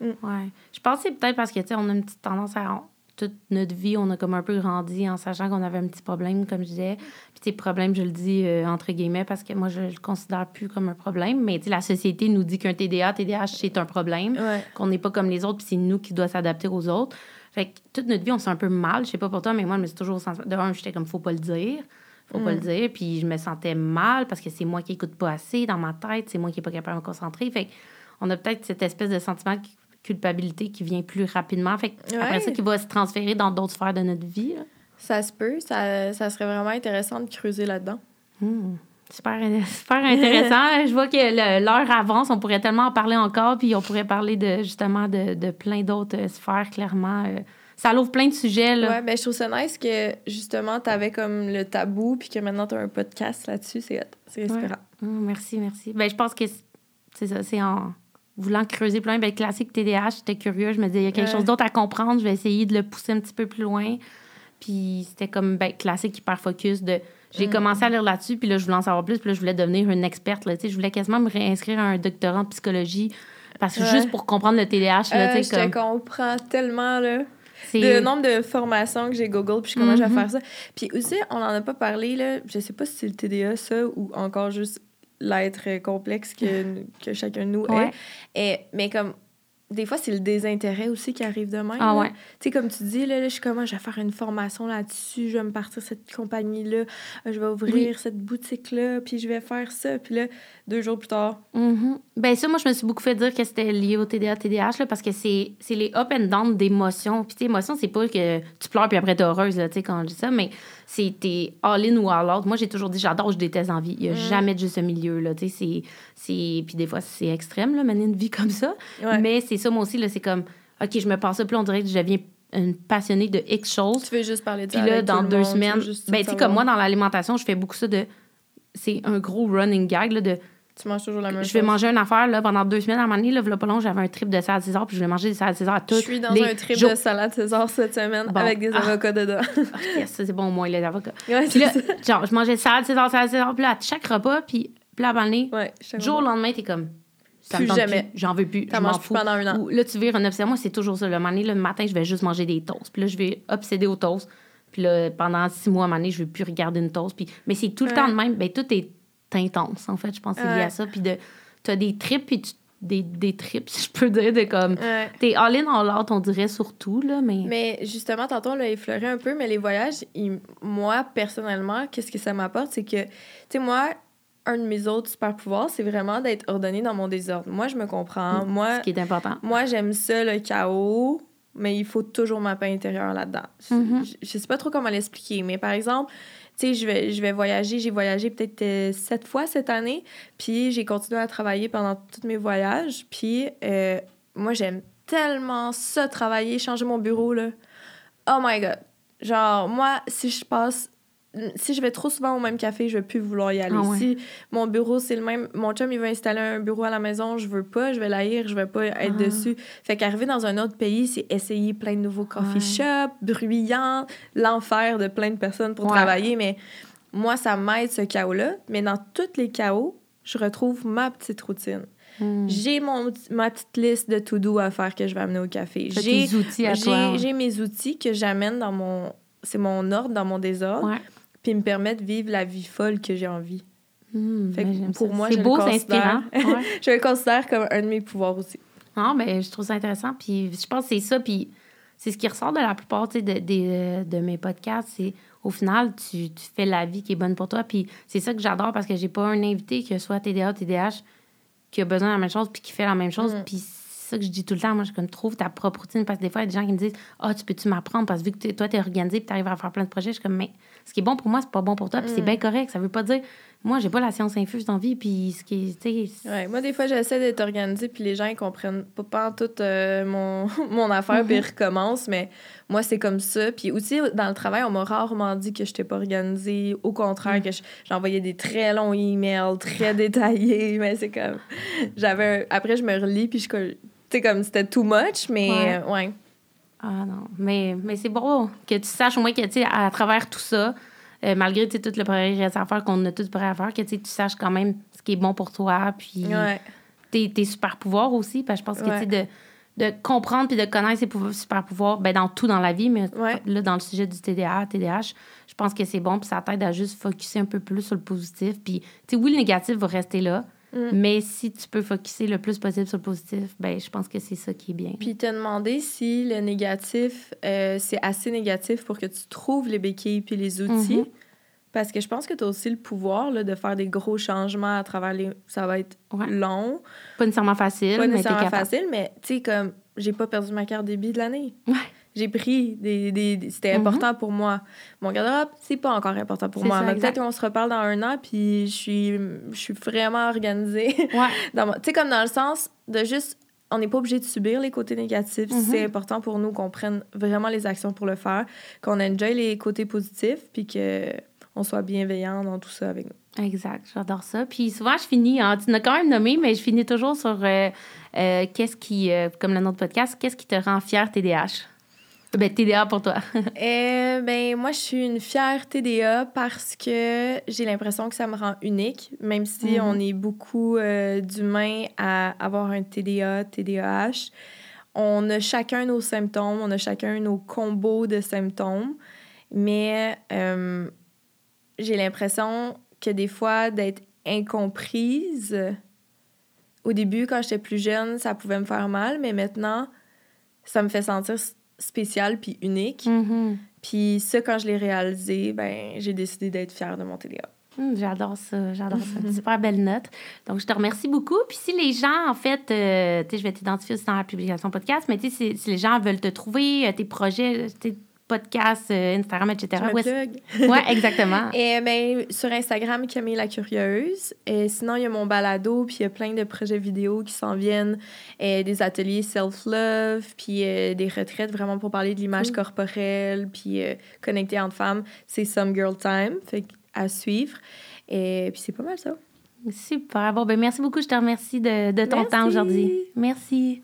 Mm. Ouais. Je pense que c'est peut-être parce que, tu sais, on a une petite tendance à. Toute notre vie, on a comme un peu grandi en sachant qu'on avait un petit problème, comme je disais. Puis, tes problèmes, je le dis euh, entre guillemets parce que moi, je le considère plus comme un problème. Mais, tu sais, la société nous dit qu'un TDA, TDAH, c'est un problème, qu'on n'est pas comme les autres, puis c'est nous qui doit s'adapter aux autres. Fait que toute notre vie, on se sent un peu mal. Je sais pas pour toi, mais moi, je me suis toujours senti. De un, j'étais comme, faut pas le dire. Faut pas le mm. dire. Puis, je me sentais mal parce que c'est moi qui écoute pas assez dans ma tête. C'est moi qui est pas capable de me concentrer. Fait on a peut-être cette espèce de sentiment culpabilité qui vient plus rapidement. Fait après ça, qui va se transférer dans d'autres sphères de notre vie. Ça se peut. Ça, ça, serait vraiment intéressant de creuser là-dedans. Hmm. Super, super intéressant. *laughs* Je vois que l'heure avance. On pourrait tellement en parler encore. Puis on pourrait parler de justement de, de plein d'autres euh, sphères, clairement. Euh. Ça l'ouvre plein de sujets. Là. Ouais, ben, je trouve ça nice que justement, tu avais comme le tabou. Puis que maintenant, tu as un podcast là-dessus. C'est inspirant. Ah, merci, merci. Ben, je pense que c'est ça. C'est en voulant creuser plein. Ben, classique TDAH, j'étais curieux. Je me disais, il y a quelque chose d'autre à comprendre. Je vais essayer de le pousser un petit peu plus loin. Puis c'était comme ben, classique hyper focus de. J'ai mm. commencé à lire là-dessus, puis là, je voulais en savoir plus, puis là, je voulais devenir une experte. Là, je voulais quasiment me réinscrire à un doctorat en psychologie, parce que juste pour comprendre le TDAH. Là, euh, je te comprends tellement. Là. Le nombre de formations que j'ai Google, puis je commence à mm-hmm. faire ça. Puis aussi, on n'en a pas parlé, là, je sais pas si c'est le TDA, ça, ou encore juste l'être complexe que, *laughs* que chacun de nous est. Et, mais comme des fois, c'est le désintérêt aussi qui arrive de même. Ah ouais. Tu sais, comme tu dis, là, je suis comment, je vais faire une formation là-dessus, je vais me partir cette compagnie-là, je vais ouvrir cette boutique-là, puis je vais faire ça. Puis là, deux jours plus tard. Mm Ben ça, moi, je me suis beaucoup fait dire que c'était lié au TDA, TDAH, là, parce que c'est les up and down d'émotions. Puis, émotions, c'est pas que tu pleures puis après t'es heureuse, tu sais, quand je dis ça, mais c'est t'es all-in ou all-out. Moi, j'ai toujours dit, j'adore, je déteste en vie. Il y a mm. jamais de juste milieu, là, tu sais, c'est... Puis des fois, c'est extrême, là, mener une vie comme ça. Mais c'est ça, moi aussi, là, c'est comme, OK, je me passe ça, puis on dirait que je deviens une passionnée de X choses. Tu veux juste parler de Puis là, dans deux semaines, ben, tu sais, comme moi, dans l'alimentation, je fais beaucoup ça de... C'est un gros running gag, là, de tu manges toujours la même je vais manger une affaire là, pendant deux semaines. À un moment donné, là, pas long, j'avais un trip de salade César, puis je vais manger des salades César à toutes Je suis dans un trip de salade César cette semaine avec des ah. avocats dedans. Ah, yes, ça, c'est bon, moi, les avocats. Ouais, puis là, genre, je mangeais salade César, salade César, puis là, à chaque repas, puis, puis là, à un moment donné, ouais, jour au lendemain, t'es comme. Ça plus jamais. J'en veux plus. T'en manges plus pendant un an. Ou, là, tu vires un obsédé. Moi, c'est toujours ça. Le moment donné, le matin, je vais juste manger des toasts. Puis là, je vais obséder aux toasts. Puis là, pendant six mois, à un moment donné, je ne vais plus regarder une toast. Puis... Mais c'est tout le temps de même. Ben, tout est intense, en fait. Je pense que c'est lié à ça. Puis de tu as des trips puis des, des trips, *laughs* si je peux dire, de comme. T'es all-in, all-out, on dirait surtout, là, mais. Mais justement, tantôt, on l'a effleuré un peu, mais les voyages, moi, personnellement, qu'est-ce que ça m'apporte? C'est que, tu sais, moi, un de mes autres super pouvoirs, c'est vraiment d'être ordonné dans mon désordre. Moi, je me comprends. Mm, moi, Ce qui est important. Moi, j'aime ça, le chaos, mais il faut toujours ma paix intérieure là-dedans. Mm-hmm. je, je sais pas trop comment l'expliquer, mais par exemple, sais, je vais, je vais voyager. J'ai voyagé peut-être euh, sept fois cette année. Puis j'ai continué à travailler pendant tous mes voyages. Puis euh, moi, j'aime tellement ça, travailler, changer mon bureau, là. Oh my God. Genre, moi, si je passe si je vais trop souvent au même café, je vais plus vouloir y aller. Ah Si mon bureau, c'est le même, mon chum, il va installer un bureau à la maison, je veux pas, je vais l'haïr, je vais pas être ah. dessus. Fait qu'arriver dans un autre pays, c'est essayer plein de nouveaux coffee shops, bruyants, l'enfer de plein de personnes pour travailler. Mais moi, ça m'aide ce chaos-là. Mais dans tous les chaos, je retrouve ma petite routine. Hmm. J'ai mon ma petite liste de to-do à faire que je vais amener au café. J'ai outils à J'ai mes outils que j'amène dans mon... C'est mon ordre dans mon désordre puis me permettre de vivre la vie folle que j'ai envie. Hmm, fait que pour moi, c'est beau, c'est inspirant. *laughs* je le considère comme un de mes pouvoirs aussi. Non, mais je trouve ça intéressant. Puis je pense que c'est ça. Puis c'est ce qui ressort de la plupart de, de, de, mes podcasts. C'est au final, tu, tu, fais la vie qui est bonne pour toi. Puis c'est ça que j'adore parce que j'ai pas un invité que soit TDA, TDH, qui a besoin de la même chose puis qui fait la même chose. Mm. Puis ça que je dis tout le temps. Moi, je comme trouve ta propre routine parce que des fois, il y a des gens qui me disent Ah, tu peux-tu m'apprendre parce que vu que toi, tu es organisé et tu arrives à faire plein de projets, je suis comme Mais ce qui est bon pour moi, c'est pas bon pour toi. Puis c'est mm. bien correct. Ça veut pas dire moi, j'ai pas la science infuse dans vie. Puis ce qui est. Ouais, moi, des fois, j'essaie d'être organisée puis les gens, ils comprennent pas, pas tout euh, mon, *laughs* mon affaire puis ils mm-hmm. recommencent. Mais moi, c'est comme ça. Puis aussi, dans le travail, on m'a rarement dit que je n'étais pas organisée. Au contraire, mm. que j'envoyais des très longs emails, très détaillés. *laughs* Mais c'est comme. J'avais. Après, je me relis puis je sais, comme c'était too much, mais ouais. Ah non, mais, mais c'est beau que tu saches au moins que, tu à travers tout ça, euh, malgré tout le progrès à faire qu'on a tous prêt à faire, que tu saches quand même ce qui est bon pour toi, puis... Ouais. tes, tes super pouvoirs aussi. Parce que je pense que, tu sais, de, de comprendre puis de connaître ses pouvoirs- super pouvoirs, ben, dans tout dans la vie, mais Ouais. là, dans le sujet du TDA, TDAH, je pense que c'est bon, puis ça t'aide à juste focuser un peu plus sur le positif. Puis, tu sais, oui, le négatif va rester là, Mm. mais si tu peux focuser le plus possible sur le positif, ben, je pense que c'est ça qui est bien. Puis te demander si le négatif, euh, c'est assez négatif pour que tu trouves les béquilles puis les outils. Mhm. Parce que je pense que tu as aussi le pouvoir là, de faire des gros changements à travers les. Ça va être Ouais. long, Pas nécessairement facile, pas mais t'es nécessairement capable. facile, mais tu sais, comme j'ai pas perdu ma carte débit de l'année. Ouais. J'ai pris des. des, des- C'était Mhm. important pour moi. Mon garde-robe, c'est pas encore important pour moi. ça, mais exact. peut-être qu'on se reparle dans un an, puis je suis, je suis vraiment organisée. Ouais. *laughs* Mon- Tu sais, comme dans le sens de juste, on n'est pas obligé de subir les côtés négatifs. Mhm. C'est important pour nous qu'on prenne vraiment les actions pour le faire, qu'on enjoy les côtés positifs, puis qu'on soit bienveillant dans tout ça avec nous. Exact, j'adore ça. Puis souvent, je finis, hein, tu l'as quand même nommé, mais je finis toujours sur euh, euh, qu'est-ce qui, euh, comme le nom de podcast, qu'est-ce qui te rend fier TDAH? Ben, TDA pour toi. *laughs* Euh, ben, moi, je suis une fière TDA parce que j'ai l'impression que ça me rend unique, même si Mhm. on est beaucoup euh, d'humains à avoir un TDA, TDAH. On a chacun nos symptômes, on a chacun nos combos de symptômes, mais euh, j'ai l'impression que des fois, d'être incomprise, au début, quand j'étais plus jeune, ça pouvait me faire mal, mais maintenant, ça me fait sentir spécial puis unique. Mhm. Puis ça, quand je l'ai réalisé, ben j'ai décidé d'être fière de mon TDA. Hum, j'adore ça, j'adore ça. Une *laughs* super belle note. Donc, je te remercie beaucoup. Puis, si les gens, en fait, euh, tu sais, je vais t'identifier aussi dans la publication podcast, mais tu sais, si, si les gens veulent te trouver, euh, tes projets, podcasts, euh, Instagram, etc. Je me plug. *laughs* Ouais, exactement. *laughs* Et ben, sur Instagram, Camille la Curieuse. Et sinon, il y a mon balado, puis il y a plein de projets vidéo qui s'en viennent. Et des ateliers self-love, puis euh, des retraites vraiment pour parler de l'image corporelle, puis euh, connecter entre femmes. C'est Some Girl Time, fait à suivre. Et puis c'est pas mal ça. Super. Bon, ben merci beaucoup. Je te remercie de, de ton Merci. temps aujourd'hui. Merci.